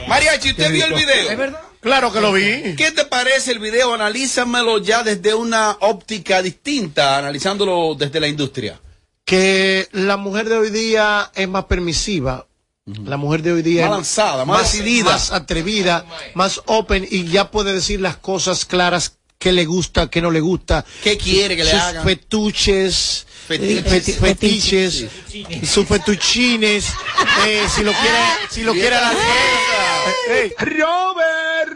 Mariachi, ¿usted vio el video? ¿Es verdad? Claro que lo vi. ¿Qué te parece el video? Analízamelo ya desde una óptica distinta, analizándolo desde la industria. Que la mujer de hoy día es más permisiva. La mujer de hoy día Más es lanzada, más decidida. más atrevida, más open y ya puede decir las cosas claras que le gusta, que no le gusta, ¿Qué quiere que le sus hagan? fetuches, Fetiches. eh, feti- fetiches, sus fetuchines, eh, si lo quiere, si lo quiere dar. Eh, eh, Robert.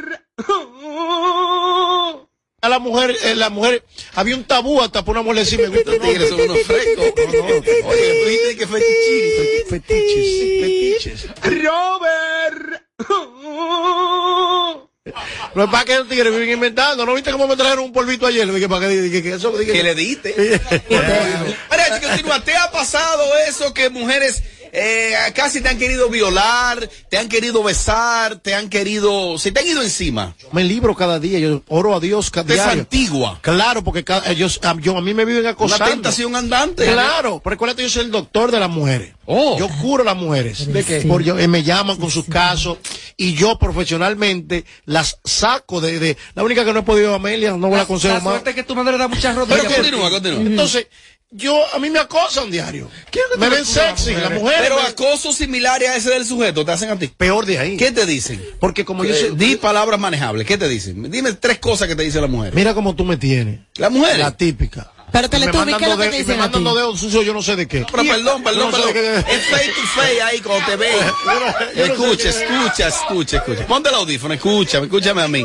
A la mujer, eh, la mujer, había un tabú hasta por una mujer decir me gusta. Tigres son unos frescos. Oye, tú dijiste que fetichín. Fetiches, fetiches. Robert. Pasa es que los tigres viven inventando. ¿No viste cómo me trajeron un polvito ayer? Dije, para que, dije, que eso, dije- Que le diste. (laughs) Continúa. ¿Te ha pasado eso que mujeres eh, casi te han querido violar, te han querido besar, te han querido... se te han ido encima? me libro cada día, yo oro a Dios cada día. santigua. Claro, porque cada, ellos, a, yo, a mí me viven acosando. Una tentación andante. Claro, pero recuerda que yo soy el doctor de las mujeres. Oh. Yo curo a las mujeres. ¿De qué? Por yo- eh, me llaman con sus casos y yo profesionalmente las saco de, de la única que no he podido Amelia, no la aconsejo La más. suerte es que tu madre le da muchas rodillas. Pero continúa, continúa. Entonces, yo a mí me acosan diario. Me ven sexy, las mujeres. Pero me- acoso similares a ese del sujeto te hacen a ti. peor de ahí. ¿Qué te dicen? Porque como yo Eh, soy, di palabras manejables. ¿Qué te dicen? Dime tres cosas que te dicen las mujeres. mira cómo tú me tienes. Las mujeres. La típica. Pero Teletubby, mandan ¿qué es lo que te dicen me mandan dedos sucios, yo no sé de qué. Pero perdón, perdón, Yo no sé perdón. qué- Es face to face ahí cuando te (laughs) ven. Escucha, escucha, escucha, escucha. Ponte el audífono, escúchame, escúchame a mí.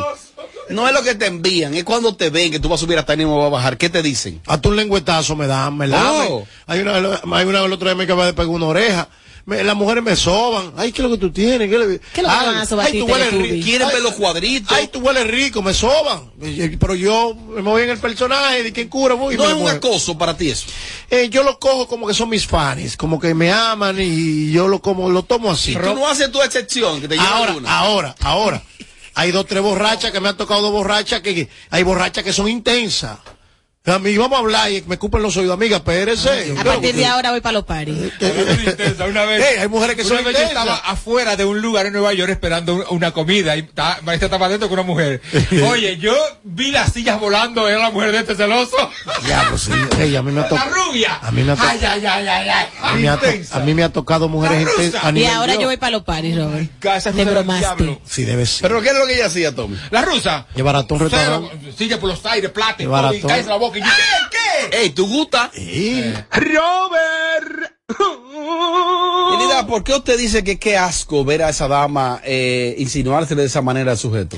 No es lo que te envían, es cuando te ven que tú vas a subir hasta ni me vas a bajar. ¿Qué te dicen? Hasta un lengüetazo me dan, me lamen. Oh. Hay una, hay una el otro día me acaba de pegar una oreja. Me- las mujeres me soban. Ay, ¿qué es lo que tú tienes? ¿Qué, le- ¿Qué es lo que Ay, van a sobar a ay, tú hueles rico. Quieren Ay, ver los cuadritos. Ay, tú hueles rico, me soban. Y- Pero yo me voy en el personaje de quien cura. Voy No es un acoso para ti eso. Eh, yo lo cojo como que son mis fans, como que me aman y yo lo como lo tomo así. Y tú no haces tu excepción, que te llevan Ahora, una. ahora, ahora. Hay dos, tres borrachas que me han tocado dos borrachas que, hay borrachas que son intensas. A mí vamos a hablar y me escupen los oídos, amiga, espérese. A partir de ahora voy para los paris. (laughs) Una vez, hay mujeres que una son vez yo estaba afuera de un lugar en Nueva York esperando un- una comida y ta- Maestra estaba dentro con una mujer. (laughs) Oye, yo vi las sillas volando, era la mujer de este celoso. Ya, pues sí. Ey, a mí me ha La tocado. rubia. A mí me ha to- Ay, ay, ay, ay, ay. A mí, a mí me ha tocado mujeres La intensas. a Y ahora yo voy para los paris, Robert. Esa Te bromaste. diablo. Sí, debe ser. Pero ¿qué es lo que ella hacía, Tommy? La rusa. Llevar a un restaurante. Silla por los aires, plata caes en la boca y yo, ¿qué? ¿Qué? Ey, ¿tú gusta? Robert. Querida, ¿por qué usted dice que qué asco ver a esa dama eh, insinuarse de esa manera al sujeto?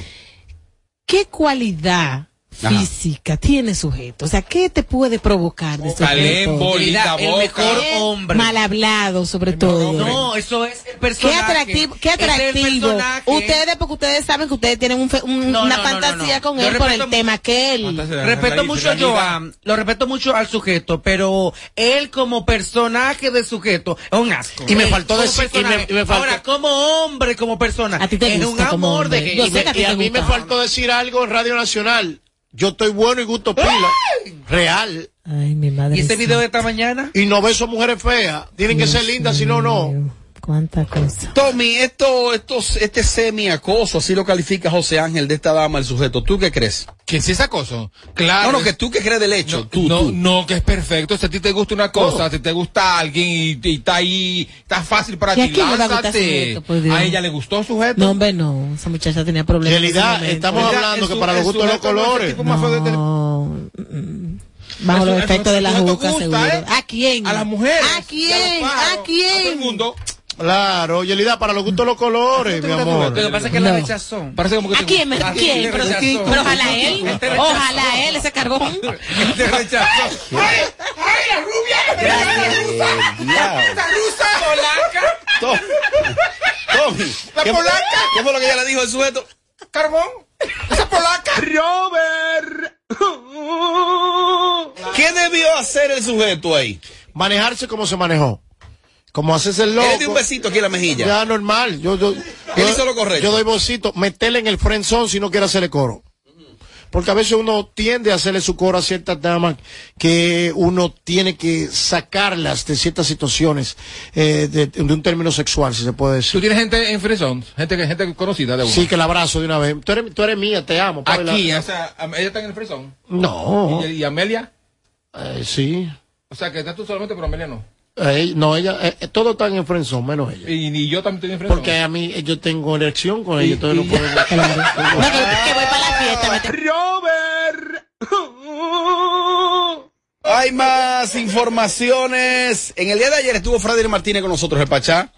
¿Qué cualidad Ajá. física tiene sujeto? O sea, ¿qué te puede provocar de sujeto? bolita, el boca. mejor hombre. Mal hablado, sobre todo. No, eso es el Qué personaje. atractivo, qué es el atractivo. Ustedes, porque ustedes saben que ustedes tienen un fe- un- No, una no, fantasía no, no. con Yo él por el tema que él. Respeto mucho a Joan, lo respeto mucho al sujeto, pero él como personaje de sujeto es un asco. Y me faltó decir- y me- personaje. y me faltó- Ahora, como hombre, como persona, A ti te es un gusta como amor de Y, me- y a mí me faltó decir algo en Radio Nacional. Yo estoy bueno y gusto pila. Real. Ay, mi madre. ¿Y ese santa. video de esta mañana? Y no beso mujeres feas. Tienen que ser lindas, si no, no. Cuánta cosa. Tommy, esto, estos, este semi-acoso, así lo califica José Ángel de esta dama, el sujeto. ¿Tú qué crees? Que si es acoso. Claro. No, no, que tú qué crees del hecho. No, tú, no, tú. no, que es perfecto. Si a ti te gusta una cosa, si te gusta alguien y, y está ahí, está fácil para ¿Y a ti, a lánzate. Dios? A ella le gustó sujeto. No, hombre, no. Esa muchacha tenía problemas. en Realidad, estamos hablando el que su- para los el gustos los es el colores. de No. Bajo los efectos de la juca, gusta, seguro. ¿eh? ¿A quién? A las mujeres. ¿A a quién? los ¿A quién? A todo el mundo. Claro, Yelida, para los gustos los colores, mi amor. Lo que pasa es que la rechazó. Parece como que ¿A quién? ¿A quién? Pero, pero ojalá él. (laughs) Ojalá él, ese carbón. (laughs) te rechazó. ¡Ay, la rubia! ¡La rusa! ¡Polaca! Tommy, ¡La ¿qué, polaca! ¿Qué fue lo que ella le dijo al sujeto? ¡Carbón! ¡Esa polaca! Robert. ¿Qué debió hacer el sujeto ahí? Manejarse como se manejó. Como haces el loco. Él le dio un besito aquí en la mejilla. Ya normal. Yo, yo, Él hizo lo correcto. Yo doy bolsito. Meterle en el friend zone si no quiere hacerle coro. Porque a veces uno tiende a hacerle su coro a ciertas damas que uno tiene que sacarlas de ciertas situaciones eh, de, de un término sexual, si se puede ¿Tú decir. tienes gente en Fresón? Gente, que- gente conocida de uno. Sí, que la abrazo de una vez. Tú eres, tú eres mía, te amo. Aquí, la- o sea, ella está en el Fresón. No. ¿Y, y Amelia? Eh, sí. O sea, que estás tú solamente, pero Amelia no. Eh, no, ella, eh, eh, todos están en friend zone, menos ella. Y, y yo también estoy en. Porque a mí eh, yo tengo elección con ella, entonces no puedo. (laughs) No, que, voy para la fiesta. te- Robert. (laughs) Hay más informaciones. En el día de ayer estuvo Freddy Martínez con nosotros, el Pachá,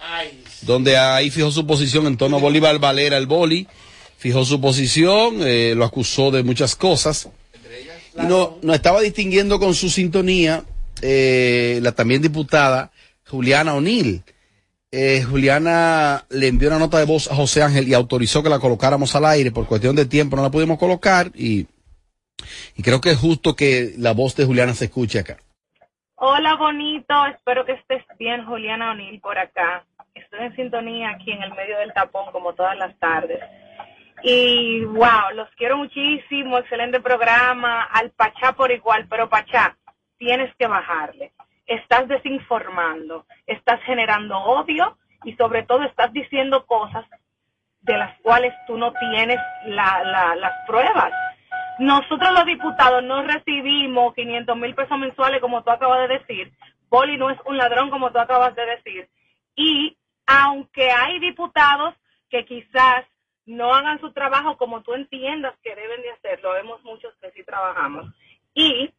donde ahí fijó su posición en torno a Bolívar Valera, el boli. Fijó su posición, eh, lo acusó de muchas cosas. Y no, no estaba distinguiendo con su sintonía eh, la también diputada Juliana O'Neill. Eh, Juliana le envió una nota de voz a José Ángel y autorizó que la colocáramos al aire. Por cuestión de tiempo no la pudimos colocar y, y creo que es justo que la voz de Juliana se escuche acá. Hola, bonito. Espero que estés bien, Juliana O'Neill, por acá. Estoy en sintonía aquí en el medio del tapón, como todas las tardes. Y wow, los quiero muchísimo. Excelente programa. Al Pachá por igual, pero Pachá, tienes que bajarle. Estás desinformando, estás generando odio y sobre todo estás diciendo cosas de las cuales tú no tienes la- la- las pruebas. Nosotros los diputados no recibimos 500 mil pesos mensuales como tú acabas de decir. Poli no es un ladrón como tú acabas de decir. Y aunque hay diputados que quizás no hagan su trabajo como tú entiendas que deben de hacerlo, vemos muchos que sí trabajamos. Y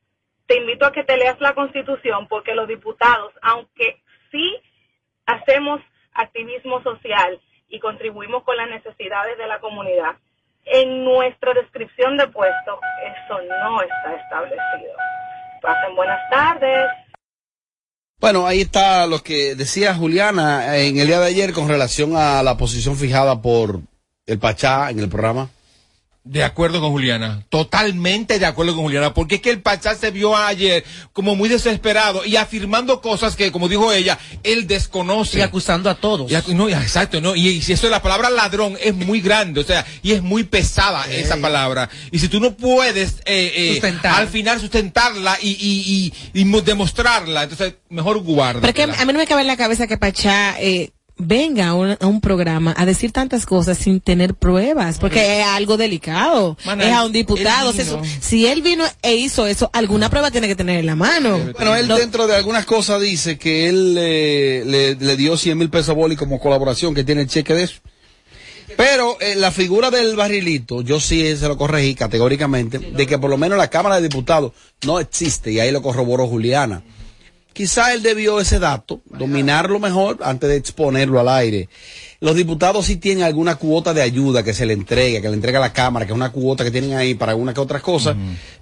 invito a que te leas la constitución porque los diputados, aunque sí hacemos activismo social y contribuimos con las necesidades de la comunidad, en nuestra descripción de puesto eso no está establecido. Pasen buenas tardes. Bueno, ahí está lo que decía Juliana en el día de ayer con relación a la posición fijada por el Pachá en el programa. De acuerdo con Juliana, totalmente de acuerdo con Juliana, porque es que el Pachá se vio ayer como muy desesperado y afirmando cosas que, como dijo ella, él desconoce. Y acusando a todos. Y acu- no, exacto, ¿no? Y, y si eso, la palabra ladrón es muy grande, o sea, y es muy pesada esa palabra. Y si tú no puedes eh, eh, Sustentar. al final sustentarla y, y, y, y mo- demostrarla, entonces mejor guarda. Pero es que a mí no me cabe en la cabeza que Pachá eh, venga a un, a un programa a decir tantas cosas sin tener pruebas, porque es algo delicado. Es a un diputado. él vino. Si, eso- si él vino e hizo eso, alguna prueba tiene que tener en la mano. Bueno, él No- dentro de algunas cosas dice que él eh, le, le dio 100 mil pesos a Boli como colaboración, que tiene el cheque de eso. Pero eh, la figura del barrilito, yo sí se lo corregí categóricamente, de que por lo menos la Cámara de Diputados no existe, y ahí lo corroboró Juliana. Quizá él debió ese dato, dominarlo mejor antes de exponerlo al aire. Los diputados sí tienen alguna cuota de ayuda que se le entrega, que le entrega la Cámara, que es una cuota que tienen ahí para alguna que otras cosas,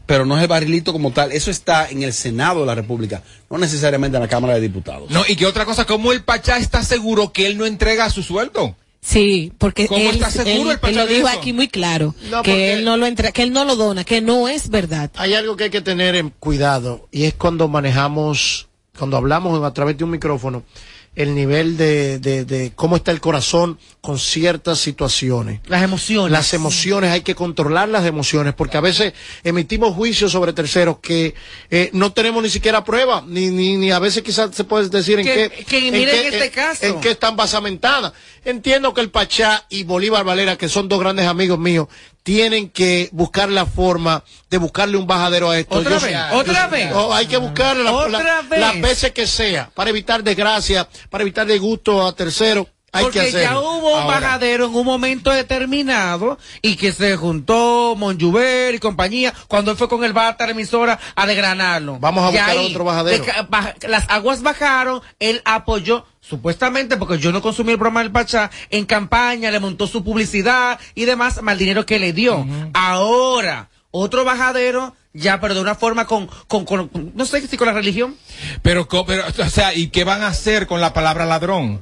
pero no es el barrilito como tal. Eso está en el Senado de la República, no necesariamente en la Cámara de Diputados. No, y que otra cosa, ¿cómo el Pachá está seguro que él no entrega su sueldo? Sí, porque ¿Cómo él, está seguro él- el Pachá él lo dijo aquí muy claro, No, que él no lo entra, que él no lo dona, que no es verdad. Hay algo que hay que tener en cuidado y es cuando manejamos, cuando hablamos a través de un micrófono, el nivel de, de, de cómo está el corazón con ciertas situaciones. Las emociones. Las emociones, hay que controlar las emociones, porque a veces emitimos juicios sobre terceros que eh, no tenemos ni siquiera prueba, ni, ni, ni a veces quizás se puede decir en Que- qué, que en miren qué- este en- caso. en qué están basamentadas. Entiendo que el Pachá y Bolívar Valera, que son dos grandes amigos míos, tienen que buscar la forma de buscarle un bajadero a esto. ¿Otra Yo- vez? ¿Otra yo- vez? oh, hay que buscarle la- ¿Otra la- las veces que sea, para evitar desgracia, para evitar disgusto a terceros. Hay que Porque ya hubo un bajadero en un momento determinado y que se juntó Monjuver y compañía cuando él fue con el bata la emisora a desgranarlo. Vamos a Y buscar ahí, otro bajadero. de las aguas bajaron, él apoyó supuestamente porque yo no consumí el programa del Pachá en campaña, le montó su publicidad y demás, mal dinero que le dio. Ahora, otro bajadero ya, pero de una forma con, con, con- no sé si con la religión. Pero, pero, o sea, ¿y qué van a hacer con la palabra ladrón?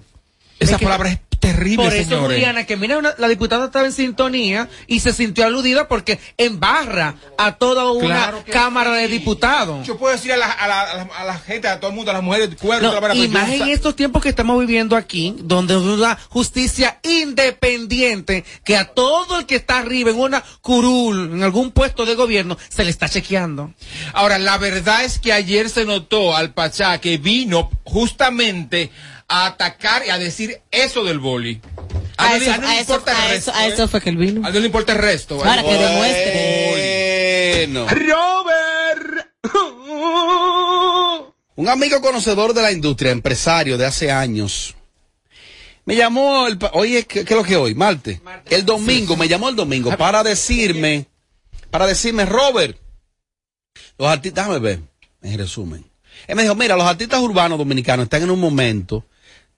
Esa Es que- palabra es terrible, Por eso, señores. Juliana, que mira, una- la diputada estaba en sintonía y se sintió aludida porque embarra a toda una Claro Cámara de Diputados. Yo puedo decir a la, a, la, a, la, a la gente, a todo el mundo, a las mujeres, cuernos, No, y más en estos tiempos que estamos viviendo aquí, donde es una justicia independiente, que a todo el que está arriba en una curul, en algún puesto de gobierno, se le está chequeando. Ahora, la verdad es que ayer se notó al Pachá que vino justamente a atacar y a decir eso del boli. A, A no, eso, le- a no le a eso- importa el a resto. eso- a eso fue que él vino. A no le importa el resto. Para que demuestre. Bueno. Robert. Un amigo conocedor de la industria, empresario de hace años, me llamó, el, oye, ¿qué, qué es lo que hoy? Marte. El domingo, me llamó el domingo para decirme, para decirme, Robert, los artistas, déjame ver, en resumen. Él me dijo, mira, los artistas urbanos dominicanos están en un momento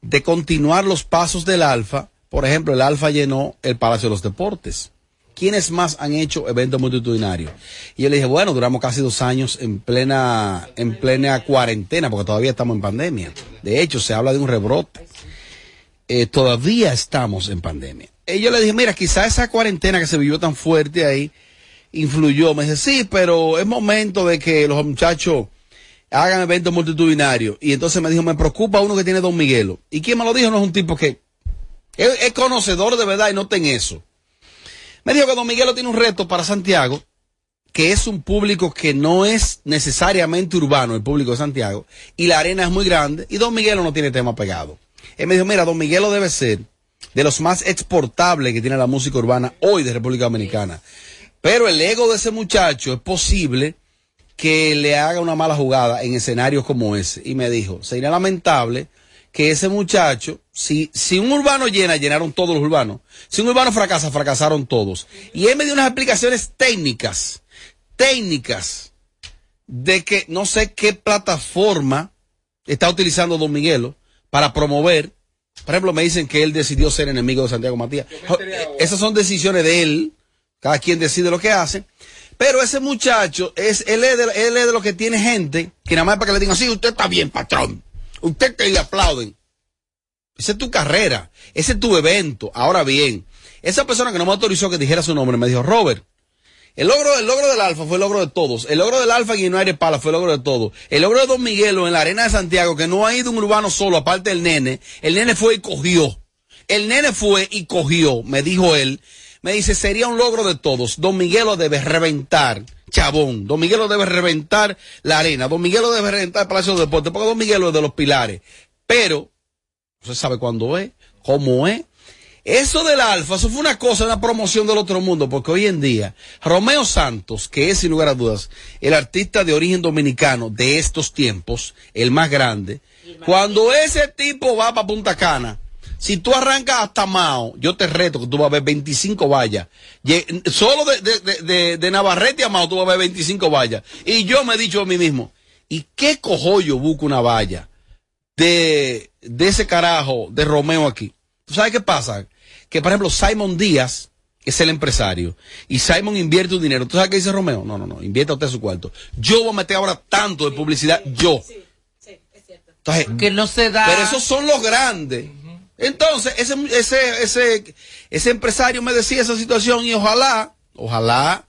de continuar los pasos del Alfa. Por ejemplo, el Alfa llenó el Palacio de los Deportes. ¿Quiénes más han hecho eventos multitudinarios? Y yo le dije, bueno, duramos casi dos años en plena, en plena cuarentena, porque todavía estamos en pandemia. De hecho, se habla de un rebrote. Eh, todavía estamos en pandemia. Y yo le dije, mira, quizá esa cuarentena que se vivió tan fuerte ahí influyó. Me dice, sí, pero es momento de que los muchachos hagan eventos multitudinarios. Y entonces me dijo, me preocupa uno que tiene Don Miguelo. ¿Y quién me lo dijo? No es un tipo que es, conocedor de verdad y no en eso. Me dijo que Don Miguelo tiene un reto para Santiago, que es un público que no es necesariamente urbano, el público de Santiago, y la arena es muy grande, y Don Miguelo no tiene tema pegado. Él me dijo, mira, Don Miguelo debe ser de los más exportables que tiene la música urbana hoy de República Dominicana. Pero el ego de ese muchacho es posible que le haga una mala jugada en escenarios como ese. Y me dijo, sería lamentable que ese muchacho, si, si un urbano llena, llenaron todos los urbanos. Si un urbano fracasa, fracasaron todos. Y él me dio unas explicaciones técnicas, técnicas, de que no sé qué plataforma está utilizando Don Miguelo para promover. Por ejemplo, me dicen que él decidió ser enemigo de Santiago Matías. Esas son decisiones de él. Cada quien decide lo que hace. Pero ese muchacho, es, él, es de, él es de lo que tiene gente que nada más para que le digan, sí, usted está bien, patrón. Usted que le aplauden. Esa es tu carrera. Ese es tu evento. Ahora bien, esa persona que no me autorizó que dijera su nombre me dijo, Robert, el logro, el logro del Alfa fue el logro de todos. El logro del Alfa en United Pala fue el logro de todos. El logro de Don Miguelo en la Arena de Santiago, que no ha ido un urbano solo, aparte del nene. El nene fue y cogió. El nene fue y cogió, me dijo él. Me dice, sería un logro de todos. Don Miguelo debe reventar, chabón. Don Miguelo debe reventar la arena. Don Miguelo debe reventar el Palacio de Deportes, porque Don Miguelo es de los pilares. Pero, no se sabe cuándo es, cómo es. Eso del Alfa, eso fue una cosa, una promoción del otro mundo, porque hoy en día, Romeo Santos, que es sin lugar a dudas el artista de origen dominicano de estos tiempos, el más grande, cuando ese tipo va para Punta Cana, si tú arrancas hasta Mao, yo te reto que tú vas a ver 25 vallas. Solo de, de, de, de- Navarrete a Mao tú vas a ver 25 vallas. Y yo me he dicho a mí mismo, ¿y qué cojo yo busco una valla de, de ese carajo de Romeo aquí? ¿Tú sabes qué pasa? Que por ejemplo Simon Díaz es el empresario y Simon invierte un dinero. ¿Tú sabes qué dice Romeo? No, no, no, invierta usted su cuarto. Yo voy a meter ahora tanto de publicidad, yo. Entonces, que no se da. pero esos son los grandes. Entonces, ese, ese, ese, ese empresario me decía esa situación y ojalá, ojalá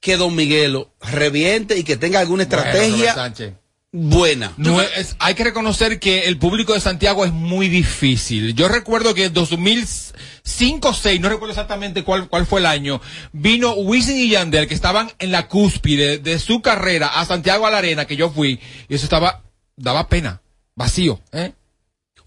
que Don Miguelo reviente y que tenga alguna Bueno, estrategia Sánchez. buena. No es- hay que reconocer que el público de Santiago es muy difícil. Yo recuerdo que en 2005 o 6, no recuerdo exactamente cuál, cuál fue el año, vino Wisin y Yandel, que estaban en la cúspide de su carrera a Santiago a la Arena, que yo fui, y eso estaba, daba pena, vacío, ¿eh?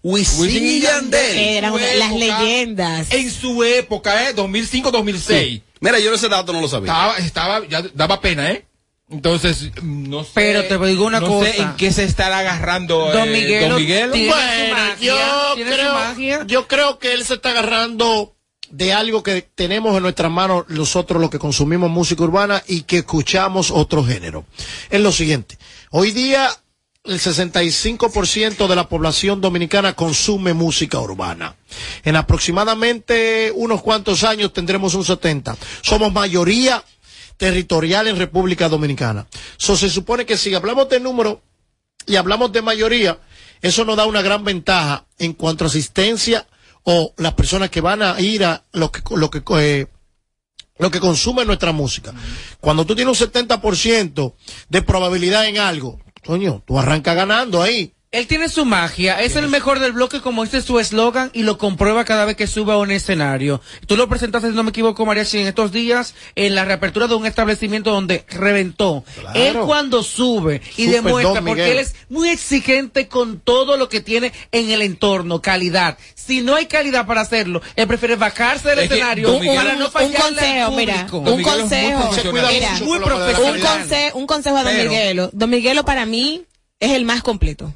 Wisin y Yandel. Eran en su las época- leyendas. En su época, ¿eh? 2005-2006. Mira, yo ese dato no lo sabía. Estaba, estaba, ya daba pena, ¿eh? Entonces, no sé. Pero te digo una no cosa. sé en qué se estará agarrando Don eh, Miguelo Don su Bueno, magia, yo creo, yo creo que él se está agarrando de algo que tenemos en nuestras manos nosotros los que consumimos música urbana y que escuchamos otro género. Es lo siguiente. Hoy día el 65% de la población dominicana consume música urbana. En aproximadamente unos cuantos años tendremos un 70. Somos mayoría territorial en República Dominicana. So, se supone que si hablamos de número y hablamos de mayoría, eso nos da una gran ventaja en cuanto a asistencia o las personas que van a ir a lo que, lo que, eh, lo que consume nuestra música. Cuando tú tienes un 70% de probabilidad en algo, coño, tú arrancas ganando ahí. Él tiene su magia, es el mejor del bloque como dice su eslogan y lo comprueba cada vez que sube a un escenario. Tú lo presentaste, si no me equivoco, Mariachi, en estos días en la reapertura de un establecimiento donde reventó. Él cuando sube y Super demuestra, Don porque Miguel. él es muy exigente con todo lo que tiene en el entorno, calidad. Si no hay calidad para hacerlo, él prefiere bajarse del Es escenario Miguel- para un- no un fallarle al consejo, mira, un muy consejo, profesional. un, conse- un consejo a Don Pero- Miguelo. Don Miguelo para mí es el más completo.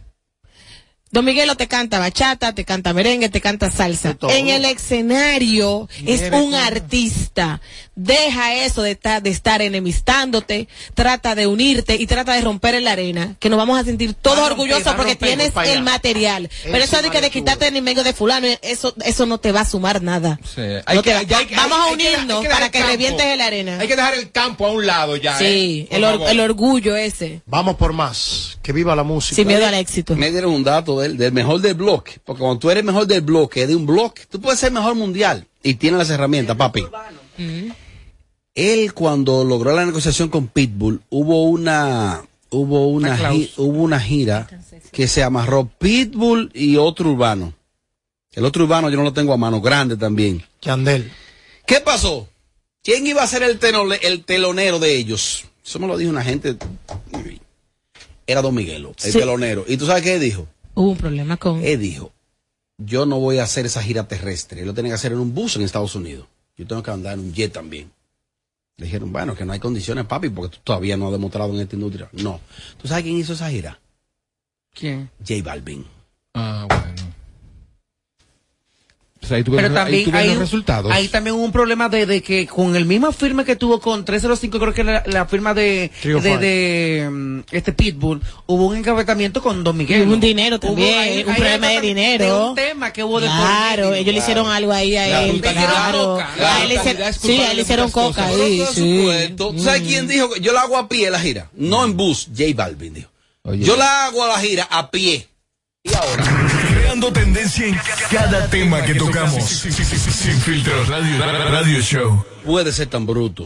Don Miguelo te canta bachata, te canta merengue, te canta salsa. En el escenario es un artista. Deja eso de, ta- de estar enemistándote, trata de unirte y trata de romper en la arena, que nos vamos a sentir todos a romper, orgullosos a porque romper, tienes el material. Pero eso de que de quitarte el enemigo de fulano, eso, eso no te va a sumar nada. Sí. No te va- ya hay que- vamos a hay hay unirnos que para el que campo. revientes en la arena. Hay que dejar el campo a un lado ya. Sí, ¿eh? el, or- el orgullo ese. Vamos por más. Que viva la música. Sin miedo al éxito. Me dieron un dato del, del mejor del bloque. Porque cuando tú eres mejor del bloque, de un bloque, tú puedes ser mejor mundial. Y tienes las herramientas, papi. Él cuando logró la negociación con Pitbull, hubo una, hubo una, gi- hubo una gira que se amarró Pitbull y otro urbano. El otro urbano yo no lo tengo a mano, grande también. Yandel. ¿Qué pasó? ¿Quién iba a ser el, tenole- el telonero de ellos? Eso me lo dijo una gente. Era Don Miguelo, el Sí. telonero. ¿Y tú sabes qué dijo? Hubo un problema con... Él dijo, yo no voy a hacer esa gira terrestre, él lo tiene que hacer en un bus en Estados Unidos. Yo tengo que andar en un jet también. Le dijeron, bueno, que no hay condiciones, papi, porque tú todavía no has demostrado en esta industria. No. ¿Tú sabes quién hizo esa gira? ¿Quién? J Balvin. Ah, bueno. Ahí Pero los- también hay, los resultados. ahí también hubo un problema de, de que con el mismo firma que tuvo con 305, creo que la, la firma de, de, mm, este Pitbull, hubo un encavetamiento con Don Miguel. Hubo un dinero también, un problema de dinero. un tema que hubo de por Claro, ellos le hicieron algo ahí a La él. Claro. A él le sí, a él le hicieron coca ahí. Por sí. supuesto. ¿Tú sabes quién dijo? que Yo la hago a pie la gira, no en bus. J Balvin dijo. Oye. Yo la hago a la gira a pie. Y ahora. Creando tendencia en cada tema que tocamos. Sin filtro radio, radio show. Puede ser tan bruto.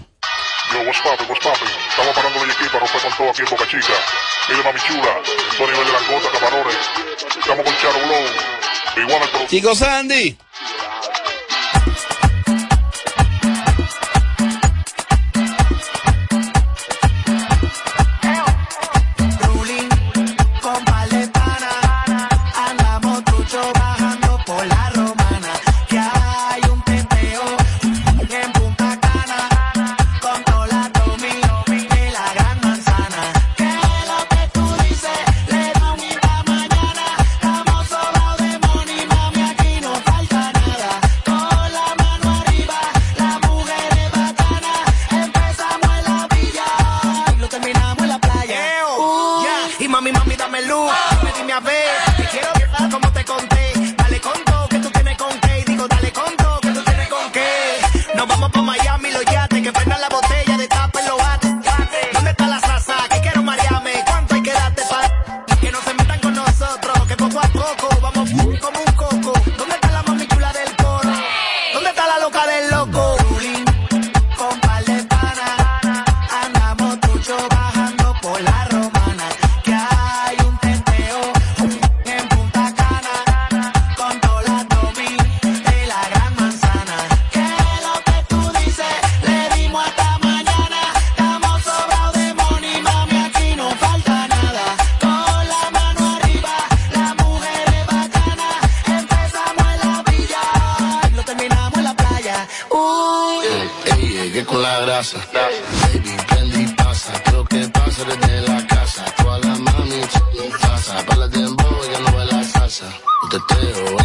Yo, what's poppin', what's poppin'? Estamos parando de aquí para romper con todo aquí en Boca Chica. Mire, mami chula, esto a nivel de langota, camarones. Estamos con Charo Blow. Igual el llegué con la grasa. Baby, prende y pasa, creo que pasa desde la casa. Toda la mami, pasa, para la dembow, ya no ve la salsa. Te teo,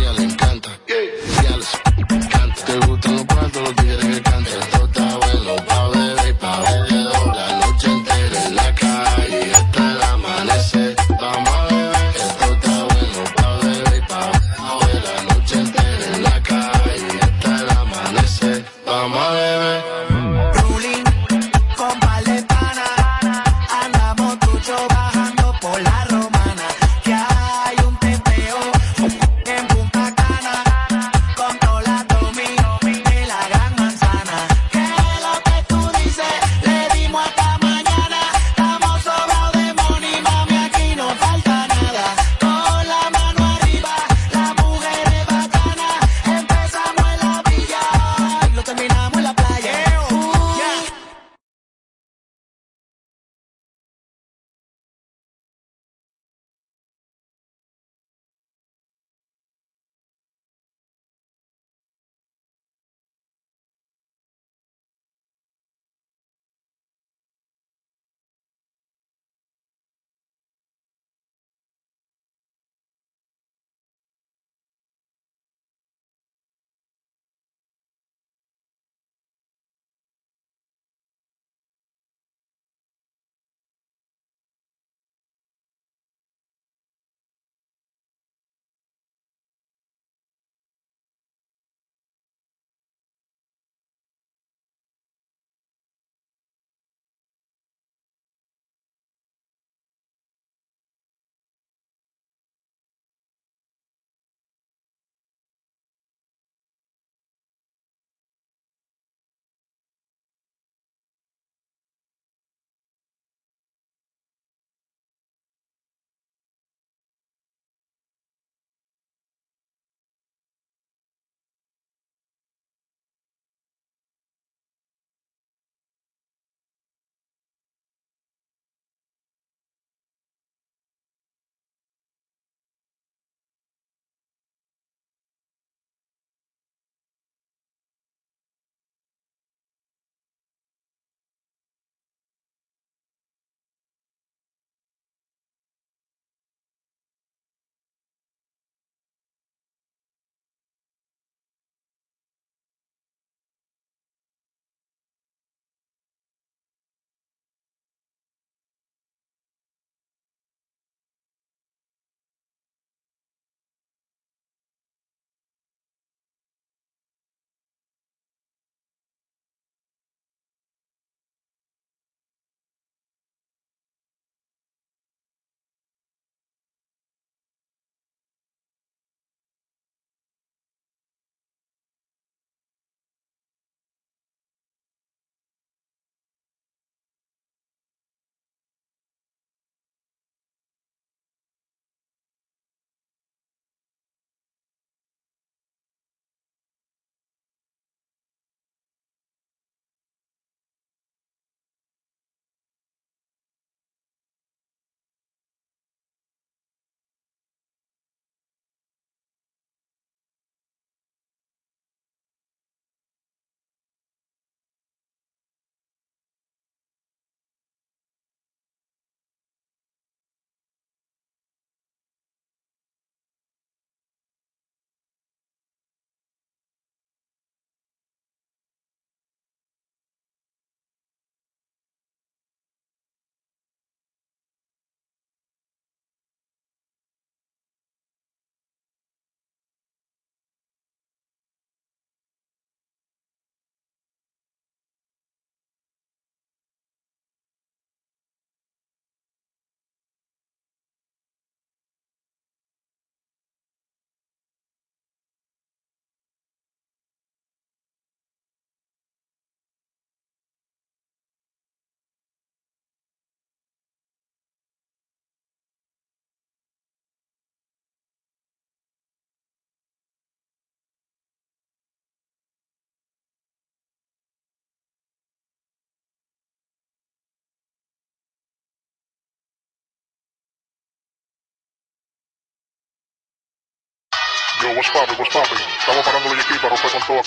Yo, what's poppin', what's poppin'. Estamos parando la equipa, rompe con todo.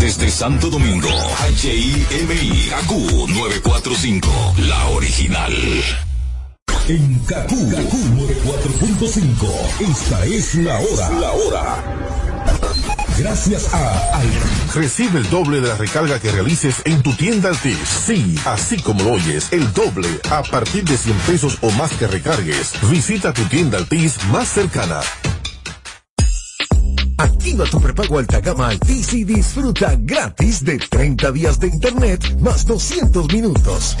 Desde Santo Domingo, HIMI, AQ 945, la original. En KQ, KQ 945, esta es la hora. La hora. Gracias a Altis. Recibe el doble de la recarga que realices en tu tienda Altis. Sí, así como lo oyes, el doble a partir de 100 pesos o más que recargues. Visita tu tienda Altis más cercana. Activa tu prepago alta gama Altis y disfruta gratis de 30 días de internet más 200 minutos.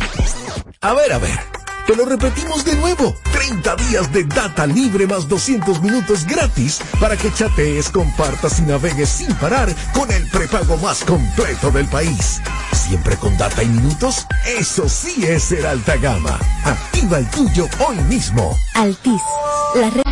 A ver, a ver. Te lo repetimos de nuevo. 30 días de data libre más 200 minutos gratis para que chatees, compartas y navegues sin parar con el prepago más completo del país. Siempre con data y minutos. Eso sí es ser alta gama. Activa el tuyo hoy mismo. Altis, la red